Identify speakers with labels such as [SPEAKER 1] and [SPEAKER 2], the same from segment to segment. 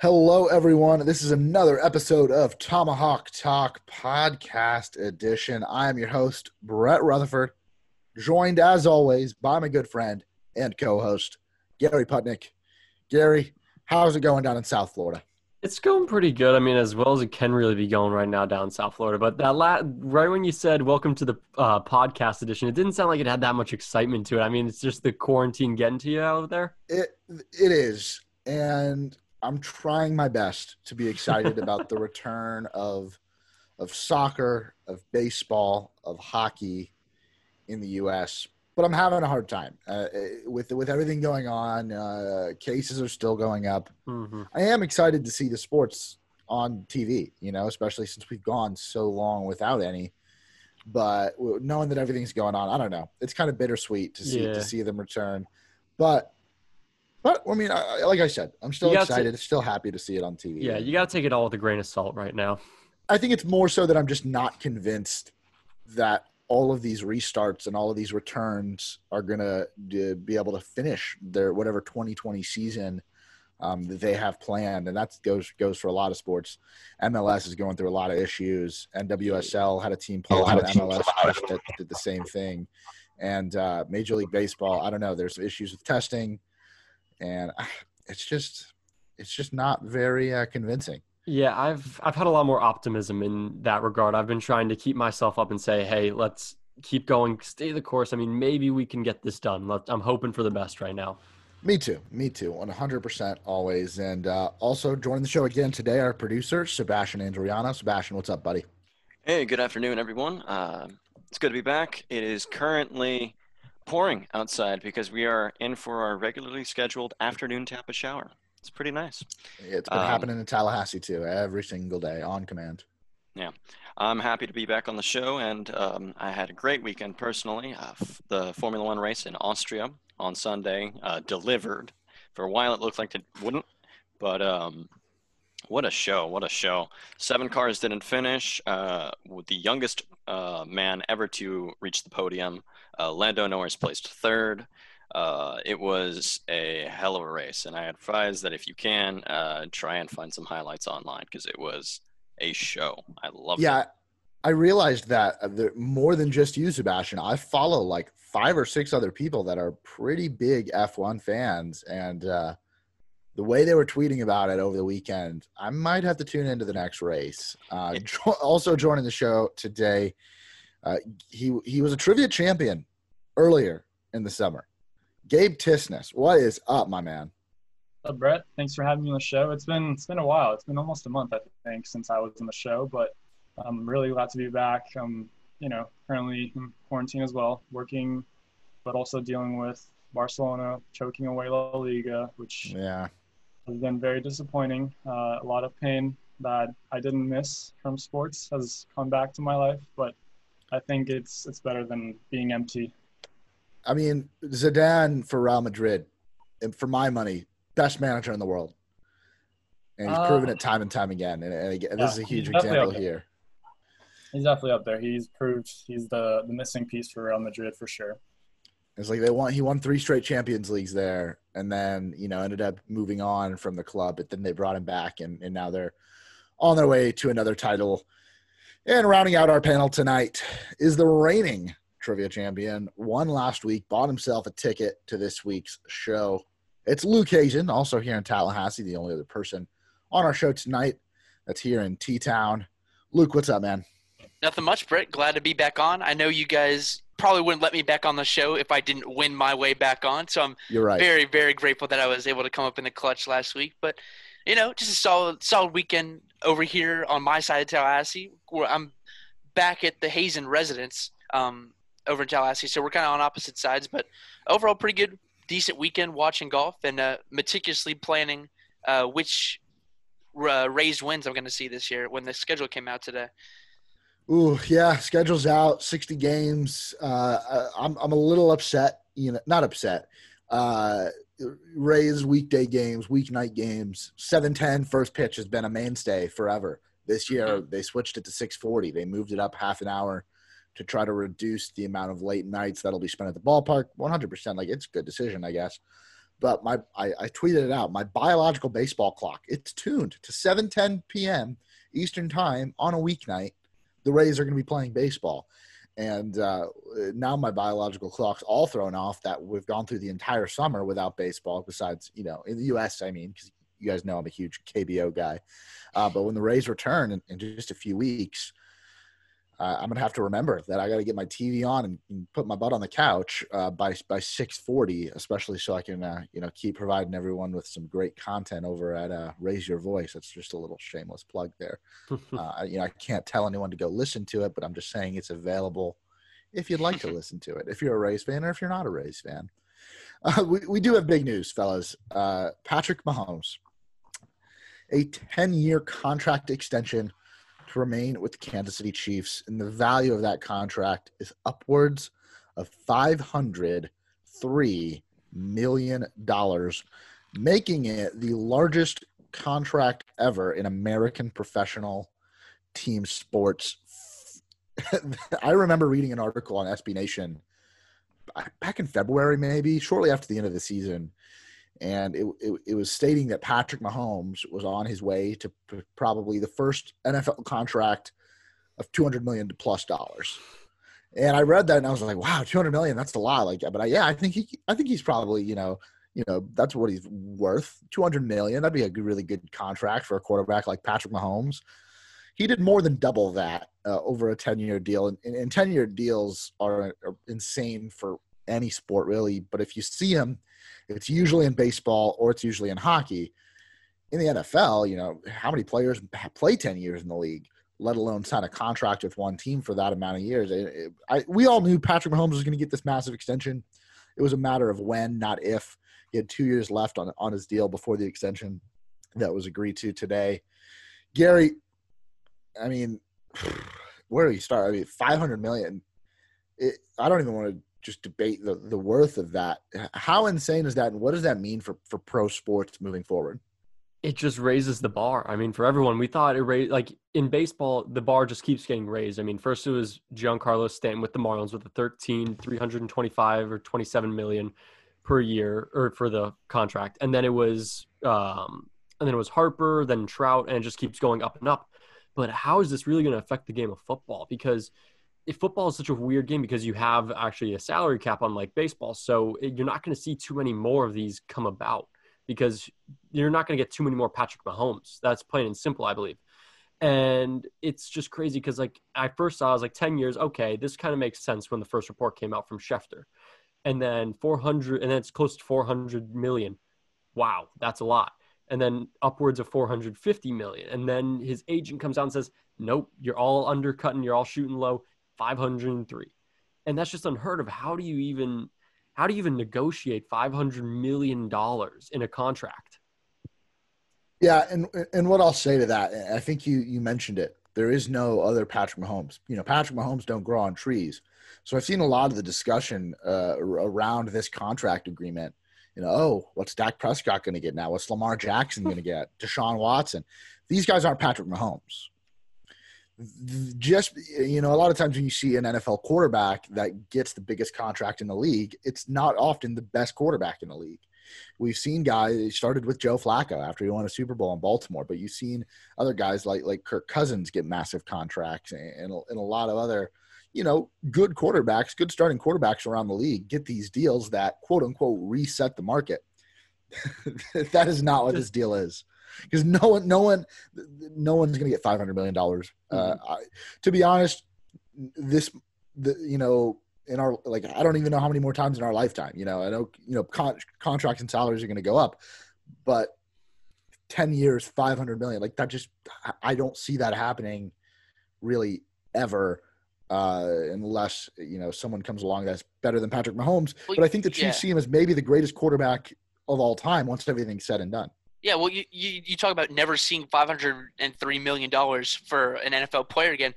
[SPEAKER 1] Hello, everyone. This is another episode of Tomahawk Talk Podcast Edition. I am your host, Brett Rutherford, joined as always by my good friend and co host, Gary Putnick. Gary, how's it going down in South Florida?
[SPEAKER 2] It's going pretty good. I mean, as well as it can really be going right now down in South Florida. But that la- right when you said "Welcome to the uh, podcast edition," it didn't sound like it had that much excitement to it. I mean, it's just the quarantine getting to you out there.
[SPEAKER 1] It it is, and I'm trying my best to be excited about the return of of soccer, of baseball, of hockey in the U.S. But I'm having a hard time uh, with with everything going on. Uh, cases are still going up.
[SPEAKER 2] Mm-hmm.
[SPEAKER 1] I am excited to see the sports on TV. You know, especially since we've gone so long without any. But knowing that everything's going on, I don't know. It's kind of bittersweet to see
[SPEAKER 2] Yeah.
[SPEAKER 1] to see them return. But but I mean, I, like I said, I'm still
[SPEAKER 2] You got to-
[SPEAKER 1] excited. still happy to see it on TV.
[SPEAKER 2] Yeah, you got to take it all with a grain of salt right now.
[SPEAKER 1] I think it's more so that I'm just not convinced that all of these restarts and all of these returns are gonna uh, be able to finish their whatever 2020 season um, that they have planned, and that goes goes for a lot of sports. MLS is going through a lot of issues. NWSL had a team play out of
[SPEAKER 3] team
[SPEAKER 1] MLS that did the same thing, and uh, Major League Baseball. I don't know. There's issues with testing, and it's just it's just not very uh, convincing.
[SPEAKER 2] Yeah, I've I've had a lot more optimism in that regard. I've been trying to keep myself up and say, hey, let's keep going, stay the course. I mean, maybe we can get this done. Let, I'm hoping for the best right now.
[SPEAKER 1] Me too. Me too. 100% always. And uh, also joining the show again today, our producer, Sebastian Andriano. Sebastian, what's up, buddy?
[SPEAKER 3] Hey, good afternoon, everyone. Uh, it's good to be back. It is currently pouring outside because we are in for our regularly scheduled afternoon Tampa shower. It's pretty nice.
[SPEAKER 1] It's been
[SPEAKER 3] Um,
[SPEAKER 1] happening in Tallahassee too, every single day on command.
[SPEAKER 3] Yeah, I'm happy to be back on the show, and um, I had a great weekend personally. Uh, f- the Formula One race in Austria on Sunday uh, delivered. For a while, it looked like it wouldn't, but um, what a show! What a show! Seven cars didn't finish. Uh, with the youngest uh, man ever to reach the podium, uh, Lando Norris placed third. Uh, it was a hell of a race, and I advise that if you can, uh, try and find some highlights online because it was a show. I love it.
[SPEAKER 1] Yeah, I realized that uh, there, more than just you, Sebastian. I follow like five or six other people that are pretty big F1 fans, and uh, the way they were tweeting about it over the weekend, I might have to tune into the next race. Uh,
[SPEAKER 3] It-
[SPEAKER 1] jo- also joining the show today, uh, he he was a trivia champion earlier in the summer. Gabe Tisness, what is up, my man?
[SPEAKER 4] Uh, Brett, thanks for having me on the show. It's been it's been a while. It's been almost a month, I think, since I was on the show. But I'm really glad to be back. I'm, you know, currently in quarantine as well, working, but also dealing with Barcelona choking away La Liga, which
[SPEAKER 1] Yeah,
[SPEAKER 4] has been very disappointing. Uh, a lot of pain that I didn't miss from sports has come back to my life, but I think it's it's better than being empty.
[SPEAKER 1] I mean Zidane for Real Madrid, and for my money, best manager in the world, and he's
[SPEAKER 4] Uh,
[SPEAKER 1] proven it time and time again. And, and again, this is a huge example here.
[SPEAKER 4] He's definitely up there. He's proved he's the the missing piece for Real Madrid for sure.
[SPEAKER 1] It's like they won. He won three straight Champions Leagues there, and then you know ended up moving on from the club. But then they brought him back, and, and now they're on their way to another title. And rounding out our panel tonight is the reigning trivia champion. Won last week, bought himself a ticket to this week's show. It's Luke Hazen, also here in Tallahassee, the only other person on our show tonight that's here in T Town. Luke, what's up, man?
[SPEAKER 5] Nothing much, Brett. Glad to be back on. I know you guys probably wouldn't let me back on the show if I didn't win my way back on. So I'm
[SPEAKER 1] You're right.
[SPEAKER 5] very, very grateful that I was able to come up in the clutch last week. But you know, just a solid, solid weekend over here on my side of Tallahassee. Where I'm back at the Hazen residence um, over in Tallahassee, so we're kind of on opposite sides. But overall, pretty good, decent weekend watching golf and uh, meticulously planning uh, which uh, Rays wins I'm going to see this year when the schedule came out today.
[SPEAKER 1] Ooh, yeah, schedule's out, 60 games. Uh, I'm, I'm a little upset, you know, not upset. Uh, Rays weekday games, weeknight games, 710 first pitch has been a mainstay forever. This year, they switched it to 640. They moved it up half an hour to try to reduce the amount of late nights that'll be spent at the ballpark. 100%, like it's a good decision, I guess. but my I, I tweeted it out. My biological baseball clock it's tuned to 7:10 p.m. Eastern time on a weeknight. The Rays are going to be playing baseball, and uh, now my biological clock's all thrown off. That we've gone through the entire summer without baseball. Besides, you know, in the U.S., I mean, because you guys know I'm a huge KBO guy. Uh, but when the Rays return in, in just a few weeks, uh, I'm gonna have to remember that I got to get my TV on and, and, put my butt on the couch uh, by by 6:40, especially so I can uh, you know keep providing everyone with some great content over at uh, Raise Your Voice. That's just a little shameless plug there. Uh, you know, I can't tell anyone to go listen to it, but I'm just saying it's available if you'd like to listen to it. If you're a Rays fan or if you're not a Rays fan, uh, we we do have big news, fellas. Patrick Mahomes, a 10 year contract extension to remain with the Kansas City Chiefs, and the value of that contract is upwards of $503 million, making it the largest contract ever in American professional team sports. I remember reading an article on SB Nation back in February, maybe shortly after the end of the season, and it, it, it, was stating that Patrick Mahomes was on his way to p- probably the first NFL contract of 200 million plus dollars. And I read that and I was like, wow, 200 million, that's a lot. Like, but I, yeah, I think he, I think he's probably, you know, you know, that's what he's worth. 200 million. That'd be a really good contract for a quarterback like Patrick Mahomes. He did more than double that uh, over a 10 year deal. And, and 10 year deals are, are insane for any sport really. But if you see him, it's usually in baseball or it's usually in hockey. In the NFL, you know, how many players play 10 years in the league, let alone sign a contract with one team for that amount of years? It, it, I, we all knew Patrick Mahomes was going to get this massive extension. It was a matter of when, not if. He had two years left on, on his deal before the extension that was agreed to today. Gary, I mean, where do you start? I mean, 500 million. It, I don't even want to just debate the, the worth of that. How insane is that, and what does that mean for, for pro sports moving forward?
[SPEAKER 2] It just raises the bar. I mean, for everyone, we thought it raised like in baseball, the bar just keeps getting raised. I mean, first it was Giancarlo Stanton with the Marlins with the 13, 325 or 27 million per year or for the contract, and then it was um, and then it was Harper, then Trout, and it just keeps going up and up. But how is this really going to affect the game of football? Because if football is such a weird game because you have actually a salary cap on like baseball. So you're not going to see too many more of these come about because you're not going to get too many more patrick mahomes. That's plain and simple i believe. And it's just crazy because like i first saw i was like 10 years okay this kind of makes sense when the first report came out from schefter. And then 400 and then it's close to 400 million. Wow that's a lot. And then upwards of 450 million. And then his agent comes out and says nope you're all undercutting you're all shooting low 503. And that's just unheard of. How do you even how do you even negotiate 500 million dollars in a contract?
[SPEAKER 1] Yeah, and and what I'll say to that, I think you you mentioned it. There is no other Patrick Mahomes. You know, Patrick Mahomes don't grow on trees. So I've seen a lot of the discussion uh, around this contract agreement. You know, oh, what's Dak Prescott going to get now? What's Lamar Jackson going to get? Deshaun Watson. These guys aren't Patrick Mahomes just you know a lot of times when you see an NFL quarterback that gets the biggest contract in the league, it's not often the best quarterback in the league. We've seen guys started with Joe Flacco after he won a Super Bowl in Baltimore, but you've seen other guys like like Kirk Cousins get massive contracts and, and, and a lot of other you know good quarterbacks, good starting quarterbacks around the league get these deals that quote unquote reset the market. that is not what this deal is because no one, no one, no one's going to get five hundred million dollars. Uh, mm-hmm. to be honest, this, the, you know, in our like, I don't even know how many more times in our lifetime. You know, I know, you know, con- contracts and salaries are going to go up, but ten years, five hundred million, like that, just I don't see that happening, really ever uh, unless you know someone comes along that's better than Patrick Mahomes. Well, but I think the Chiefs yeah. see him as maybe the greatest quarterback of all time once everything's said and done.
[SPEAKER 5] Yeah, well, you, you, you talk about never seeing $503 million for an NFL player again.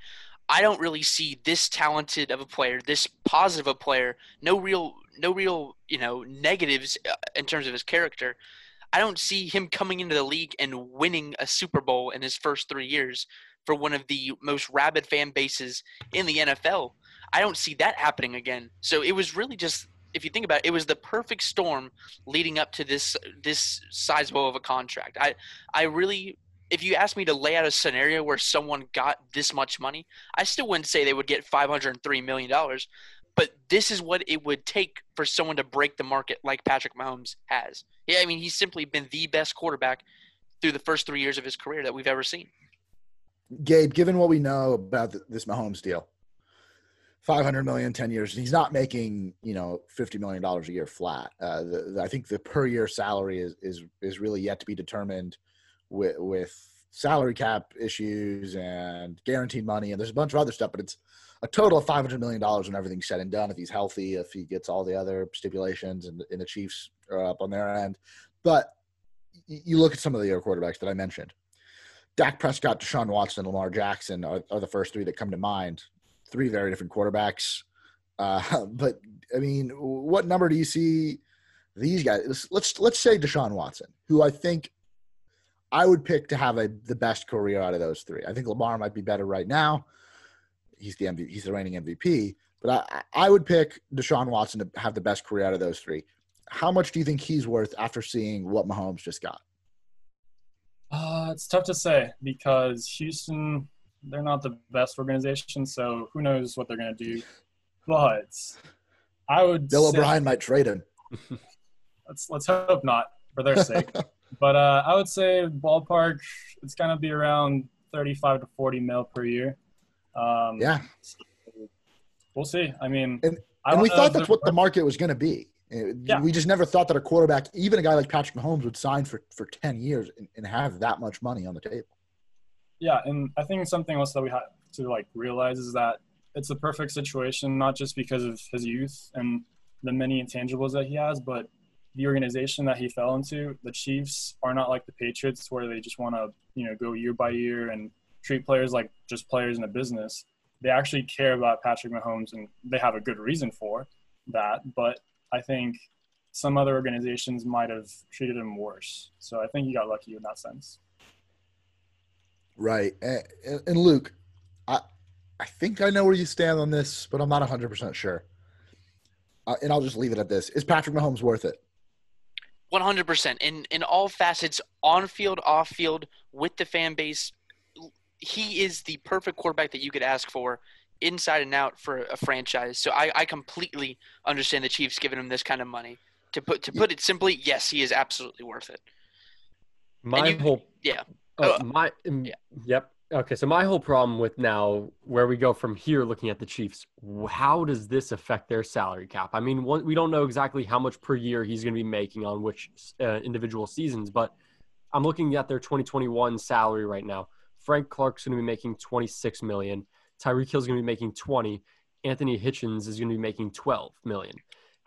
[SPEAKER 5] I don't really see this talented of a player, this positive a player, no real, no real, you know, negatives uh, in terms of his character. I don't see him coming into the league and winning a Super Bowl in his first three years for one of the most rabid fan bases in the NFL. I don't see that happening again. So it was really just if you think about it, it was the perfect storm leading up to this this sizable of a contract. I I really if you asked me to lay out a scenario where someone got this much money, I still wouldn't say they would get 503 million dollars, but this is what it would take for someone to break the market like Patrick Mahomes has. Yeah, I mean, he's simply been the best quarterback through the first 3 years of his career that we've ever seen.
[SPEAKER 1] Gabe, given what we know about this Mahomes deal, 500 million 10 years. He's not making you know 50 million dollars a year flat. Uh, the, the, i think the per year salary is is is really yet to be determined with with salary cap issues and guaranteed money and there's a bunch of other stuff but it's a total of 500 million dollars when everything's said and done if he's healthy if he gets all the other stipulations and, and the chiefs are up on their end. But you look at some of the other quarterbacks that i mentioned. Dak Prescott, Deshaun Watson, Lamar Jackson are, are the first three that come to mind three very different quarterbacks. Uh, but I mean, what number do you see these guys? Let's let's say Deshaun Watson, who I think I would pick to have a the best career out of those three. I think Lamar might be better right now. He's the MVP, he's the reigning MVP, but I I would pick Deshaun Watson to have the best career out of those three. How much do you think he's worth after seeing what Mahomes just got?
[SPEAKER 4] Uh, it's tough to say because Houston they're not the best organization, so who knows what they're going to do. But I would.
[SPEAKER 1] Bill O'Brien might trade him.
[SPEAKER 4] let's let's hope not for their sake. but uh, I would say ballpark, it's going to be around 35 to 40 mil per year. Um,
[SPEAKER 1] yeah.
[SPEAKER 4] We'll see. I mean,
[SPEAKER 1] and, and we thought that's what the market was going to be. Yeah. We just never thought that a quarterback, even a guy like Patrick Mahomes, would sign for, for 10 years and, and have that much money on the table.
[SPEAKER 4] Yeah, and I think something else that we have to like realize is that it's a perfect situation, not just because of his youth and the many intangibles that he has, but the organization that he fell into. The Chiefs are not like the Patriots, where they just want to, you know, go year by year and treat players like just players in a business. They actually care about Patrick Mahomes, and they have a good reason for that. But I think some other organizations might have treated him worse. So I think he got lucky in that sense.
[SPEAKER 1] Right. And, and Luke, I I think I know where you stand on this, but I'm not 100% sure. Uh, and I'll just leave it at this. Is Patrick Mahomes worth it?
[SPEAKER 5] 100% in in all facets on field off field with the fan base he is the perfect quarterback that you could ask for inside and out for a franchise so i, I completely understand the chiefs giving him this kind of money to put to put it simply yes he is absolutely worth it
[SPEAKER 2] my you, whole
[SPEAKER 5] yeah
[SPEAKER 2] Oh, uh, my mm, yeah. yep. Okay, so my whole problem with now where we go from here, looking at the Chiefs, how does this affect their salary cap? I mean, we don't know exactly how much per year he's going to be making on which uh, individual seasons, but I'm looking at their 2021 salary right now. Frank Clark's going to be making 26 million. Tyreek Hill's going to be making 20. Anthony Hitchens is going to be making 12 million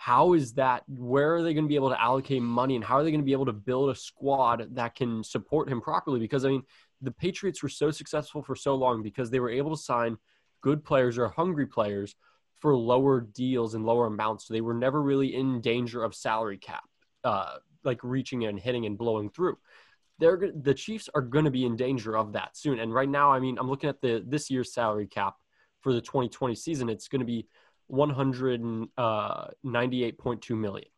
[SPEAKER 2] how is that where are they going to be able to allocate money and how are they going to be able to build a squad that can support him properly? Because i mean the patriots were so successful for so long because they were able to sign good players or hungry players for lower deals and lower amounts. So they were never really in danger of salary cap uh, like reaching and hitting and blowing through. They're the chiefs are going to be in danger of that soon. And right now i mean i'm looking at the this year's salary cap for the 2020 season. It's going to be 198.2 uh, million.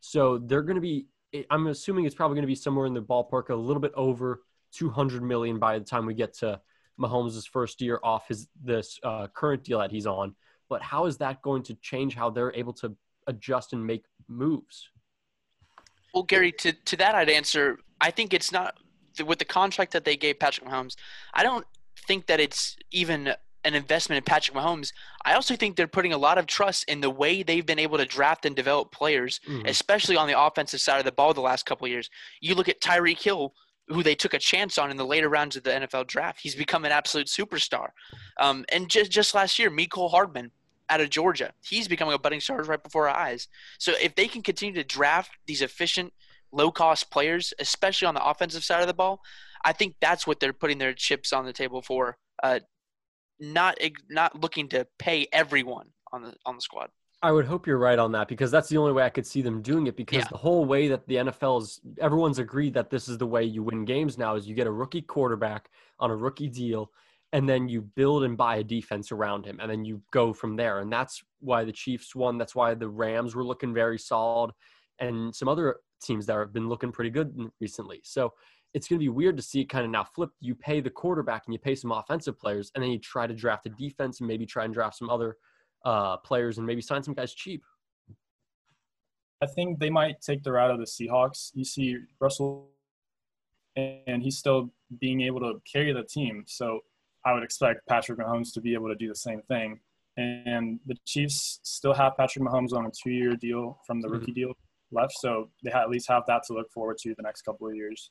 [SPEAKER 2] So they're going to be, I'm assuming it's probably going to be somewhere in the ballpark, a little bit over 200 million by the time we get to Mahomes' first year off his this uh, current deal that he's on. But how is that going to change how they're able to adjust and make moves?
[SPEAKER 5] Well, Gary, to, to that I'd answer. I think it's not with the contract that they gave Patrick Mahomes. I don't think that it's even an investment in Patrick Mahomes, I also think they're putting a lot of trust in the way they've been able to draft and develop players, mm-hmm. especially on the offensive side of the ball the last couple years. You look at Tyreek Hill, who they took a chance on in the later rounds of the NFL draft. He's become an absolute superstar. Um, and just just last year, Mecole Hardman out of Georgia, he's becoming a budding star right before our eyes. So if they can continue to draft these efficient, low cost players, especially on the offensive side of the ball, I think that's what they're putting their chips on the table for. Uh, not not looking to pay everyone on the on the squad.
[SPEAKER 2] I would hope you're right on that because that's the only way I could see them doing it. Because yeah. the whole way that the NFL is, everyone's agreed that this is the way you win games now is you get a rookie quarterback on a rookie deal, and then you build and buy a defense around him, and then you go from there. And that's why the Chiefs won. That's why the Rams were looking very solid, and some other teams that have been looking pretty good recently. So it's going to be weird to see it kind of now flip. You pay the quarterback and you pay some offensive players, and then you try to draft a defense and maybe try and draft some other uh, players and maybe sign some guys cheap.
[SPEAKER 4] I think they might take the route of the Seahawks. You see Russell, and he's still being able to carry the team. So I would expect Patrick Mahomes to be able to do the same thing. And the Chiefs still have Patrick Mahomes on a two-year deal from the mm-hmm. rookie deal left, so they at least have that to look forward to the next couple of years.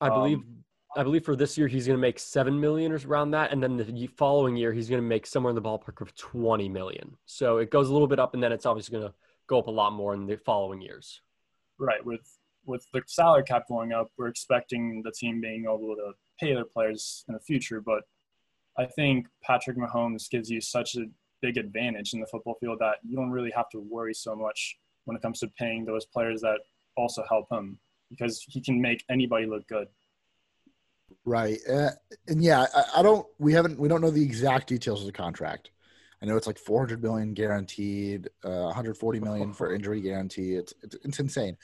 [SPEAKER 2] I believe um, I believe for this year he's going to make seven million or around that, and then the following year he's going to make somewhere in the ballpark of twenty million. So it goes a little bit up, and then it's obviously going to go up a lot more in the following years.
[SPEAKER 4] Right. With with the salary cap going up, we're expecting the team being able to pay their players in the future. But I think Patrick Mahomes gives you such a big advantage in the football field that you don't really have to worry so much when it comes to paying those players that also help him because he can make anybody look good.
[SPEAKER 1] Right. Uh, and yeah, I, I, don't, we haven't, we don't know the exact details of the contract. I know it's like 400 million guaranteed, uh, 140 million for injury guarantee. It's, it's, it's insane.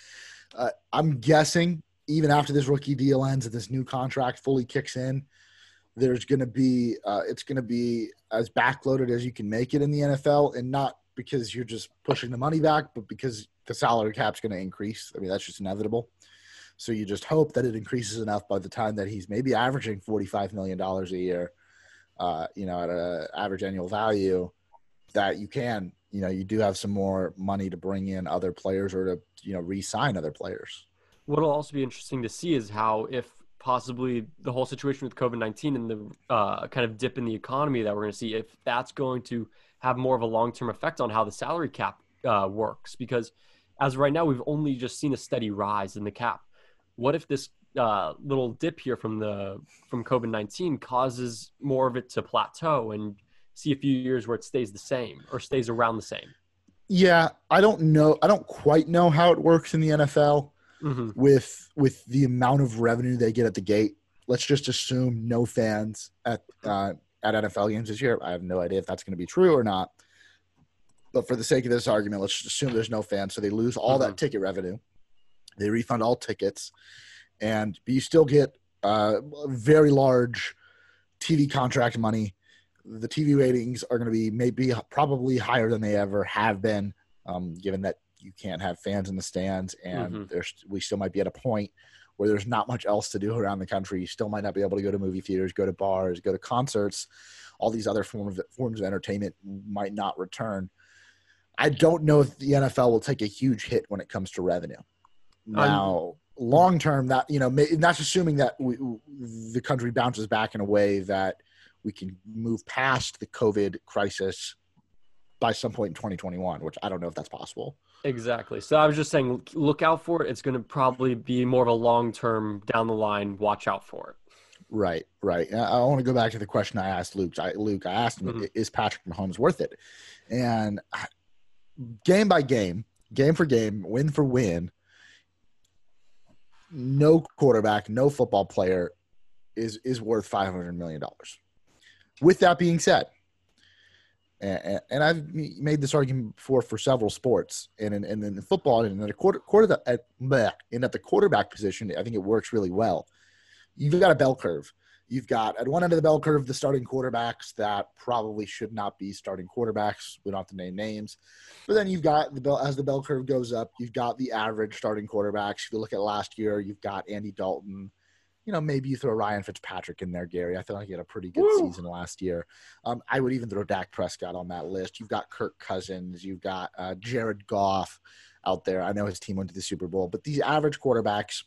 [SPEAKER 1] Uh, I'm guessing even after this rookie deal ends and this new contract fully kicks in, there's going to be, uh, it's going to be as backloaded as you can make it in the NFL and not because you're just pushing the money back, but because the salary cap's going to increase. I mean, that's just inevitable. So you just hope that it increases enough by the time that he's maybe averaging $45 million a year, uh, you know, at an average annual value that you can, you know, you do have some more money to bring in other players or to, you know, re-sign other players.
[SPEAKER 2] What'll also be interesting to see is how if possibly the whole situation with COVID-19 and the uh, kind of dip in the economy that we're going to see, if that's going to have more of a long-term effect on how the salary cap uh, works. Because as right now, we've only just seen a steady rise in the cap what if this uh, little dip here from the from COVID nineteen causes more of it to plateau and see a few years where it stays the same or stays around the same?
[SPEAKER 1] Yeah, I don't know. I don't quite know how it works in the NFL mm-hmm. with with the amount of revenue they get at the gate. Let's just assume no fans at uh, at NFL games this year. I have no idea if that's going to be true or not. But for the sake of this argument, let's just assume there's no fans, so they lose all mm-hmm. that ticket revenue. They refund all tickets, and but you still get uh, very large TV contract money. The TV ratings are going to be maybe probably higher than they ever have been, um, given that you can't have fans in the stands, and mm-hmm. there's we still might be at a point where there's not much else to do around the country. You still might not be able to go to movie theaters, go to bars, go to concerts. All these other forms of, forms of entertainment might not return. I don't know if the NFL will take a huge hit when it comes to revenue. Now, long term, that you know, that's assuming that we, the country bounces back in a way that we can move past the COVID crisis by some point in 2021, which I don't know if that's possible.
[SPEAKER 2] Exactly. So I was just saying, look out for it. It's going to probably be more of a long term down the line. Watch out for it.
[SPEAKER 1] Right, right. I want to go back to the question I asked Luke. I, Luke, I asked him, mm-hmm. "Is Patrick Mahomes worth it?" And game by game, game for game, win for win, no quarterback, no football player is is worth five hundred million dollars. With that being said, and, and, I've made this argument before for several sports, and in, and in football, and the quarter quarter at and at the quarterback position, I think it works really well. You've got a bell curve. You've got at one end of the bell curve the starting quarterbacks that probably should not be starting quarterbacks. We don't have to name names, but then you've got the bell as the bell curve goes up. You've got the average starting quarterbacks. If you look at last year, you've got Andy Dalton. You know, maybe you throw Ryan Fitzpatrick in there, Gary. I feel like he had a pretty good Woo. season last year. Um, I would even throw Dak Prescott on that list. You've got Kirk Cousins. You've got uh, Jared Goff out there. I know his team went to the Super Bowl, but these average quarterbacks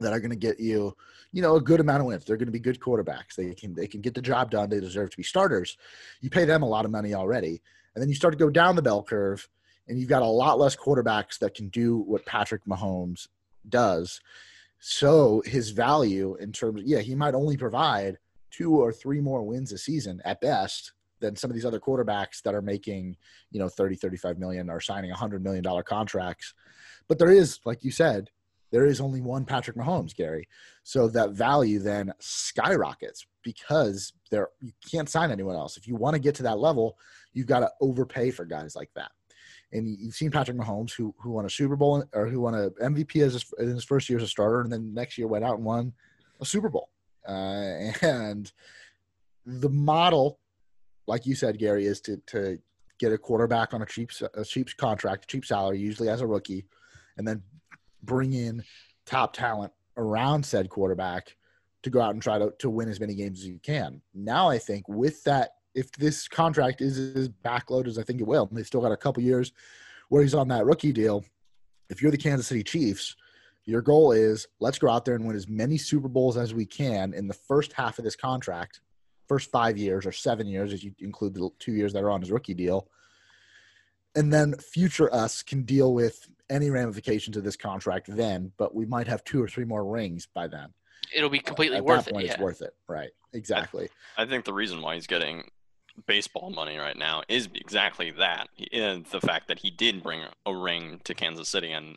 [SPEAKER 1] that are going to get you, you know, a good amount of wins. They're going to be good quarterbacks. They can they can get the job done. They deserve to be starters. You pay them a lot of money already, and then you start to go down the bell curve, and you've got a lot less quarterbacks that can do what Patrick Mahomes does. So his value in terms, of, yeah, he might only provide two or three more wins a season at best than some of these other quarterbacks that are making, you know, 30, 35 million or signing a 100 million dollar contracts. But there is, like you said, there is only one Patrick Mahomes, Gary. So that value then skyrockets because there you can't sign anyone else. If you want to get to that level, you've got to overpay for guys like that. And you've seen Patrick Mahomes, who who won a Super Bowl or who won a MVP as his, in his first year as a starter, and then next year went out and won a Super Bowl. Uh, and the model, like you said, Gary, is to to get a quarterback on a cheap a cheap contract, cheap salary, usually as a rookie, and then bring in top talent around said quarterback to go out and try to, to win as many games as you can. Now I think with that, if this contract is as backloaded as I think it will, and they still got a couple years where he's on that rookie deal. If you're the Kansas City Chiefs, your goal is let's go out there and win as many Super Bowls as we can in the first half of this contract, first five years or seven years, as you include the two years that are on his rookie deal. And then future us can deal with any ramifications of this contract then, but we might have two or three more rings by then.
[SPEAKER 5] It'll be completely
[SPEAKER 1] At
[SPEAKER 5] worth
[SPEAKER 1] that point,
[SPEAKER 5] it.
[SPEAKER 1] it's worth it. Right. Exactly.
[SPEAKER 3] I think the reason why he's getting baseball money right now is exactly that. And the fact that he did bring a ring to Kansas City. And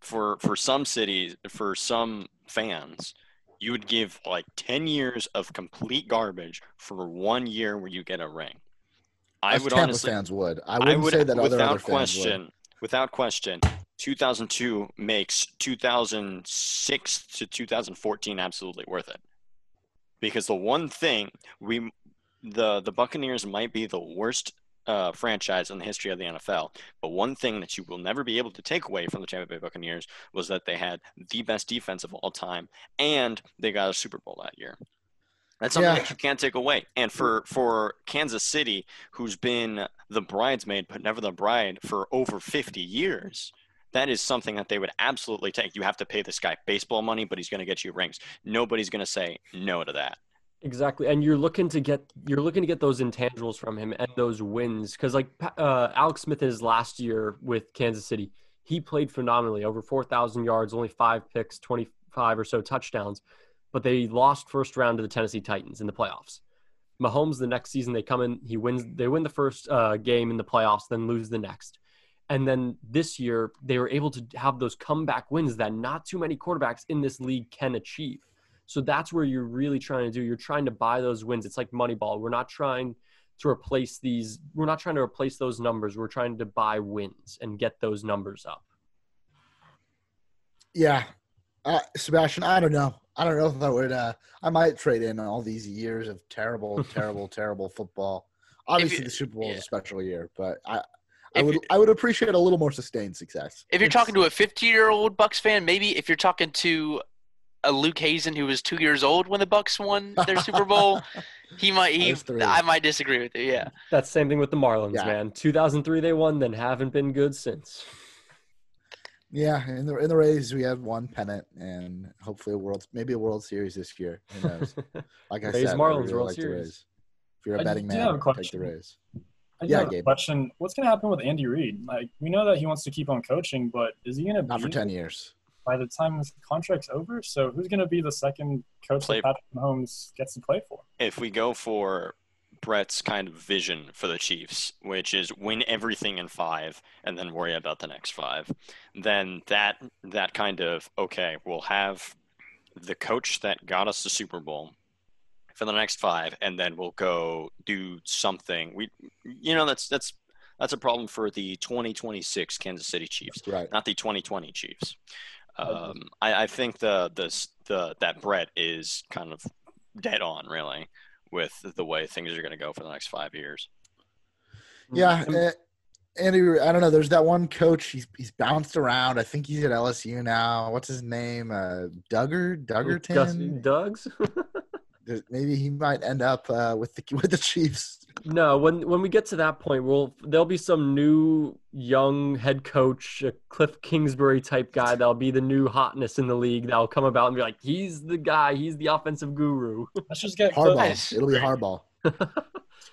[SPEAKER 3] for for some cities, for some fans, you would give like 10 years of complete garbage for one year where you get a ring. I
[SPEAKER 1] Us
[SPEAKER 3] would
[SPEAKER 1] Tampa
[SPEAKER 3] honestly
[SPEAKER 1] fans would. I
[SPEAKER 3] I
[SPEAKER 1] wouldn't
[SPEAKER 3] would,
[SPEAKER 1] say that other
[SPEAKER 3] without
[SPEAKER 1] other fans would.
[SPEAKER 3] question, without question, 2002 makes 2006 to 2014 absolutely worth it. Because the one thing we, the the Buccaneers might be the worst uh, franchise in the history of the NFL, but one thing that you will never be able to take away from the Tampa Bay Buccaneers was that they had the best defense of all time, and they got a Super Bowl that year. That's something
[SPEAKER 1] Yeah.
[SPEAKER 3] that you can't take away. And for for Kansas City, who's been the bridesmaid but never the bride for over 50 years, that is something that they would absolutely take. You have to pay this guy baseball money, but he's going to get you rings. Nobody's going to say no to that.
[SPEAKER 2] Exactly, and you're looking to get you're looking to get those intangibles from him and those wins because like uh, Alex Smith is last year with Kansas City, he played phenomenally, over four thousand yards, only five picks, twenty five or so touchdowns, but they lost first round to the Tennessee Titans in the playoffs. Mahomes the next season they come in, he wins, they win the first uh, game in the playoffs, then lose the next, and then this year they were able to have those comeback wins that not too many quarterbacks in this league can achieve. So that's where you're really trying to do. You're trying to buy those wins. It's like Moneyball. We're not trying to replace these. We're not trying to replace those numbers. We're trying to buy wins and get those numbers up.
[SPEAKER 1] Yeah. Uh, Sebastian, I don't know. I don't know if I would. Uh, I might trade in all these years of terrible, terrible, terrible football. Obviously,
[SPEAKER 5] you-
[SPEAKER 1] the Super Bowl is a special year, but I, I would, I would appreciate a little more sustained success.
[SPEAKER 5] If you're talking to a 50 year old Bucks fan, maybe if you're talking to a Luke Hazen who was two years old when the Bucks won their Super Bowl, he might. He. I might disagree with you. Yeah.
[SPEAKER 2] That's same thing with the Marlins,
[SPEAKER 1] Yeah.
[SPEAKER 2] man. 2003 they won, then haven't been good since.
[SPEAKER 1] yeah, in the in the Rays, we had one pennant and hopefully a world, maybe a World Series this year. Who knows? Like I
[SPEAKER 2] Rays,
[SPEAKER 1] said,
[SPEAKER 2] Marlins,
[SPEAKER 1] really
[SPEAKER 2] World
[SPEAKER 1] like the
[SPEAKER 2] Series.
[SPEAKER 1] Rays. If you're a
[SPEAKER 4] I
[SPEAKER 1] betting man, take the
[SPEAKER 4] question.
[SPEAKER 1] Rays.
[SPEAKER 4] I
[SPEAKER 1] Yeah,
[SPEAKER 4] yeah, have a
[SPEAKER 1] Gabe.
[SPEAKER 4] question. What's going to happen with Andy Reid? Like, we know that he wants to keep on coaching, but is he going to
[SPEAKER 1] Not
[SPEAKER 4] be
[SPEAKER 1] for ten years.
[SPEAKER 4] by the time his contract's over? So who's going to be the second coach
[SPEAKER 3] Play-
[SPEAKER 4] that Patrick Mahomes gets to play for?
[SPEAKER 3] If we go for Brett's kind of vision for the Chiefs, which is win everything in five and then worry about the next five, then that that kind of okay, we'll have the coach that got us the Super Bowl for the next five, and then we'll go do something. We, you know, that's that's that's a problem for the 2026 Kansas City Chiefs
[SPEAKER 1] Right.
[SPEAKER 3] not the 2020 Chiefs. Um, I, I think the the the that Brett is kind of dead on, really, with the way things are going to go for the next five years.
[SPEAKER 1] Yeah, uh, Andy. I don't know. There's that one coach. He's he's bounced around. I think he's at LSU now. What's his name? Uh, Duggar. Duggerton.
[SPEAKER 2] Doug's?
[SPEAKER 1] There's- Maybe he might end up uh, with the with the Chiefs.
[SPEAKER 2] no, when when we get to that point, we'll there'll be some new young head coach, a Cliff Kingsbury type guy that'll be the new hotness in the league that'll come about and be like, he's the guy, he's the offensive guru.
[SPEAKER 4] Let's just get
[SPEAKER 1] Harbaugh.
[SPEAKER 5] Nice.
[SPEAKER 1] It'll be Harbaugh.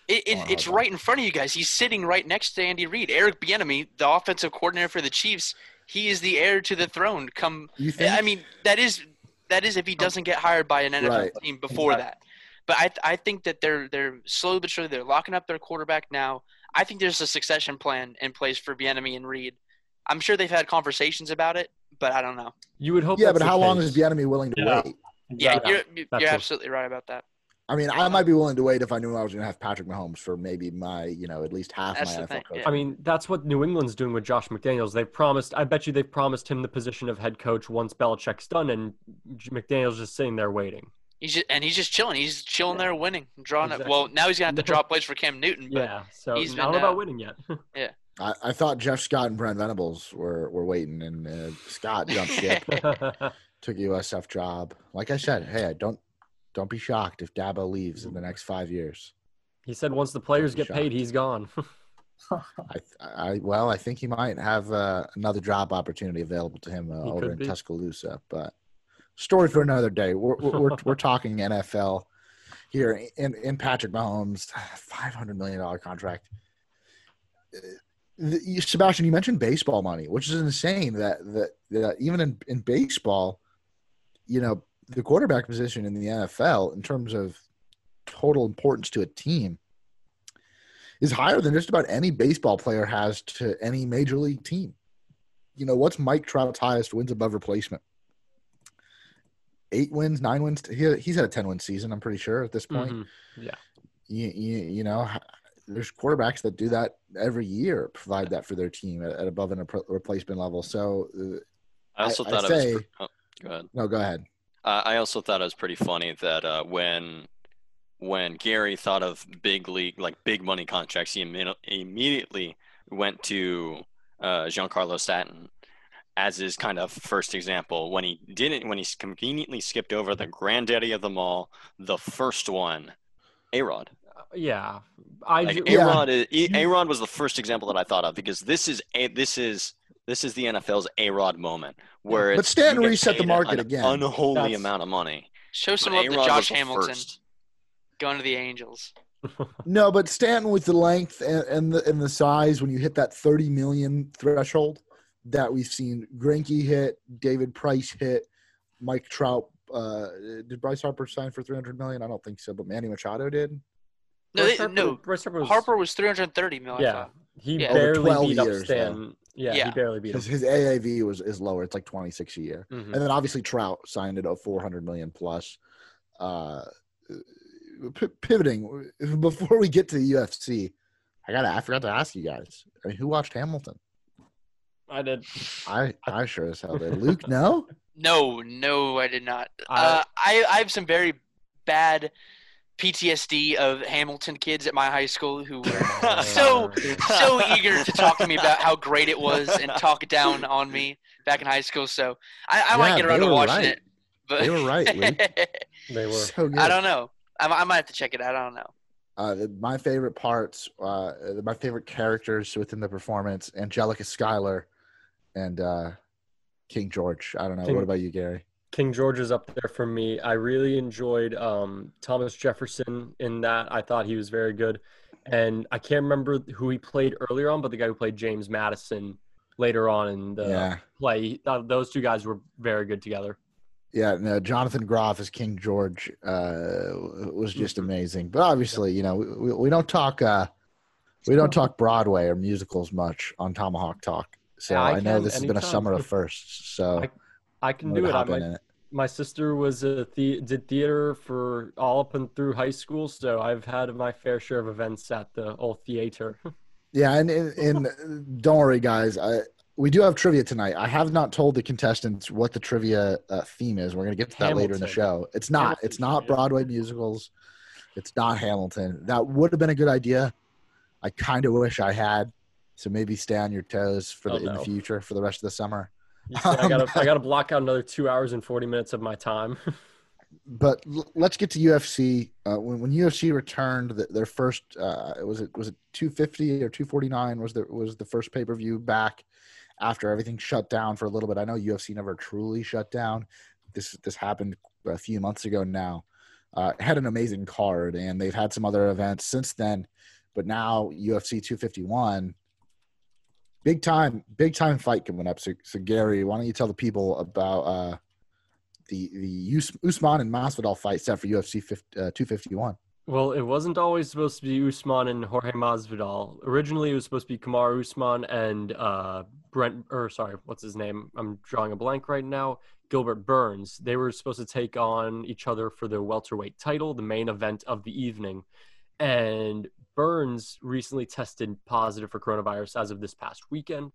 [SPEAKER 5] It, it, it's right in front of you guys. He's sitting right next to Andy Reid. Eric Bieniemy, the offensive coordinator for the Chiefs, he is the heir to the throne. Come,
[SPEAKER 1] You think?
[SPEAKER 5] I mean, that is that is if he oh. doesn't get hired by an NFL
[SPEAKER 1] Right.
[SPEAKER 5] team before
[SPEAKER 4] Exactly.
[SPEAKER 5] that. But I I think that they're they're slowly but surely they're locking up their quarterback now. I think there's a succession plan in place for Bieniemy and Reid. I'm sure they've had conversations about it, but I don't know.
[SPEAKER 2] You would hope.
[SPEAKER 1] Yeah,
[SPEAKER 2] that's
[SPEAKER 1] but
[SPEAKER 2] the
[SPEAKER 1] how long
[SPEAKER 2] case.
[SPEAKER 1] is Bieniemy willing to
[SPEAKER 4] Yeah.
[SPEAKER 1] wait?
[SPEAKER 5] Yeah,
[SPEAKER 4] Exactly.
[SPEAKER 5] you're you're absolutely right about that.
[SPEAKER 1] I mean, I might be willing to wait if I knew I was going to have Patrick Mahomes for maybe my, you know, at least half
[SPEAKER 5] That's
[SPEAKER 1] my NFL
[SPEAKER 5] thing,
[SPEAKER 1] coach.
[SPEAKER 5] yeah.
[SPEAKER 2] I mean, that's what New England's doing with Josh McDaniels. They've promised. I bet you they've promised him the position of head coach once Belichick's done, and J- McDaniels just sitting there waiting.
[SPEAKER 5] He's just, and he's just chilling. He's chilling there, winning, drawing up.
[SPEAKER 2] Exactly.
[SPEAKER 5] Well, now he's gonna have to
[SPEAKER 2] No.
[SPEAKER 5] draw plays for Cam Newton. But
[SPEAKER 2] Yeah. So I
[SPEAKER 5] he's
[SPEAKER 2] don't
[SPEAKER 5] been,
[SPEAKER 2] about
[SPEAKER 5] uh,
[SPEAKER 2] winning yet.
[SPEAKER 1] yeah, I, I thought Jeff Scott and Brent Venables were, were waiting, and uh, Scott jumped ship, took a USF job. Like I said, hey, I don't don't be shocked if Dabo leaves in the next five years.
[SPEAKER 2] he said once the players get paid, he's gone.
[SPEAKER 1] I, I well, I think he might have uh, another job opportunity available to him uh, over in
[SPEAKER 2] be.
[SPEAKER 1] Tuscaloosa. But story for another day. We're we're, we're, we're talking NFL here in in Patrick Mahomes, five hundred million dollar contract. Uh, Sebastian, you mentioned baseball money, which is insane. That that, that even in, in baseball, you know, the quarterback position in the NFL in terms of total importance to a team is higher than just about any baseball player has to any major league team. You know, what's Mike Trout's highest wins above replacement? Eight wins, nine wins. He, he's had a 10 win season, I'm pretty sure at this point.
[SPEAKER 2] Mhm.
[SPEAKER 1] You, you, you know, there's quarterbacks that do that every year, provide that for their team at, at above and a replacement level. So, uh,
[SPEAKER 3] I also
[SPEAKER 1] I- I
[SPEAKER 3] thought was.
[SPEAKER 1] say-
[SPEAKER 3] pre- oh, go ahead.
[SPEAKER 1] no, go ahead.
[SPEAKER 3] Uh, I also thought it was pretty funny that uh, when when Gary thought of big league like big money contracts, he imme- immediately went to uh, Giancarlo Stanton as his kind of first example. When he didn't, when he conveniently skipped over the granddaddy of them all, the first one, A Rod.
[SPEAKER 2] Yeah. I
[SPEAKER 3] Like
[SPEAKER 2] ju-
[SPEAKER 3] A
[SPEAKER 1] Yeah.
[SPEAKER 3] Rod was the first example that I thought of because this is a this is. This is the NFL's A Rod moment, where
[SPEAKER 1] But
[SPEAKER 3] it's,
[SPEAKER 1] Stanton reset the market
[SPEAKER 3] an
[SPEAKER 1] again.
[SPEAKER 3] unholy
[SPEAKER 2] That's-
[SPEAKER 3] amount of money.
[SPEAKER 5] show some love to Josh Hamilton
[SPEAKER 3] first.
[SPEAKER 5] going to the Angels.
[SPEAKER 1] No, but Stanton with the length and, and the and the size when you hit that 30 million threshold that we've seen Greinke hit, David Price hit, Mike Trout. Uh, did Bryce Harper sign for 300 million? I don't think so, but Manny Machado did.
[SPEAKER 5] No,
[SPEAKER 2] Bryce
[SPEAKER 5] they,
[SPEAKER 2] Harper-
[SPEAKER 5] no.
[SPEAKER 2] Bryce Harper was,
[SPEAKER 5] Harper was 330 million.
[SPEAKER 2] Yeah. He
[SPEAKER 5] Yeah.
[SPEAKER 1] Over
[SPEAKER 2] barely beat up
[SPEAKER 1] years, though.
[SPEAKER 2] Stan. Yeah, he barely beat him.
[SPEAKER 1] His, his AAV was is lower. It's like 26 a year.
[SPEAKER 2] Mhm.
[SPEAKER 1] And then obviously Trout signed it at a 400 million plus. Uh, p- pivoting before we get to the UFC, I got I forgot to ask you guys. I mean, who watched Hamilton?
[SPEAKER 2] I did.
[SPEAKER 1] I I sure as hell did. Luke, no.
[SPEAKER 5] No, no, I did not.
[SPEAKER 2] I-
[SPEAKER 5] uh, I, I have some very bad PTSD of Hamilton kids at my high school who were so so eager to talk to me about how great it was and talk down on me back in high school. So I, I might
[SPEAKER 1] Yeah,
[SPEAKER 5] get around to watching
[SPEAKER 1] right.
[SPEAKER 5] it. But
[SPEAKER 1] They were right, Luke.
[SPEAKER 2] They were.
[SPEAKER 1] So good.
[SPEAKER 5] I don't know. I, I might have to check it out. I don't know.
[SPEAKER 1] Uh, my favorite parts, uh, my favorite characters within the performance, Angelica Schuyler and uh, King George. I don't know.
[SPEAKER 2] King-
[SPEAKER 1] What about you, Gary?
[SPEAKER 2] King George is up there for me. I really enjoyed um, Thomas Jefferson in that. I thought he was very good. And I can't remember who he played earlier on, but the guy who played James Madison later on in the
[SPEAKER 1] yeah.
[SPEAKER 2] play, he- those two guys were very good together.
[SPEAKER 1] Yeah, no, Jonathan Groff as King George uh, was just amazing. But obviously, you know, we, we don't talk uh, we don't talk Broadway or musicals much on Tomahawk Talk. So
[SPEAKER 2] Yeah, I
[SPEAKER 1] I, know this has been a summer of firsts. So
[SPEAKER 2] I- I can do it. I
[SPEAKER 1] in it.
[SPEAKER 2] my sister was a the, did theater for all up and through high school, so I've had my fair share of events at the old theater.
[SPEAKER 1] Yeah, and, and, and don't worry, guys. I, we do have trivia tonight. I have not told the contestants what the trivia uh, theme is. We're going to get to that later in the show. It's not.
[SPEAKER 2] Hamilton
[SPEAKER 1] it's not. Broadway musicals. It's not Hamilton. That would have been a good idea. I kind of wish I had. So maybe stay on your toes for the,
[SPEAKER 2] Oh,
[SPEAKER 1] in the future for the rest of the summer.
[SPEAKER 2] You see, I gotta I gotta block out another two hours and forty minutes of my time.
[SPEAKER 1] But l- let's get to UFC. Uh, when, when UFC returned, th their first uh, was it was it 250 or 249 was the was the first pay per view back after everything shut down for a little bit. I know UFC never truly shut down. This this happened a few months ago now. Uh, had an amazing card, and they've had some other events since then. But now UFC 251, big time, big time fight coming up. So, so Gary, why don't you tell the people about uh, the the Us- Usman and Masvidal fight set for UFC 50, uh, 251?
[SPEAKER 2] Well, it wasn't always supposed to be Usman and Jorge Masvidal. Originally, it was supposed to be Kamar Usman and uh, Brent, or sorry, what's his name? I'm drawing a blank right now. Gilbert Burns. They were supposed to take on each other for the welterweight title, the main event of the evening. And Burns recently tested positive for coronavirus as of this past weekend.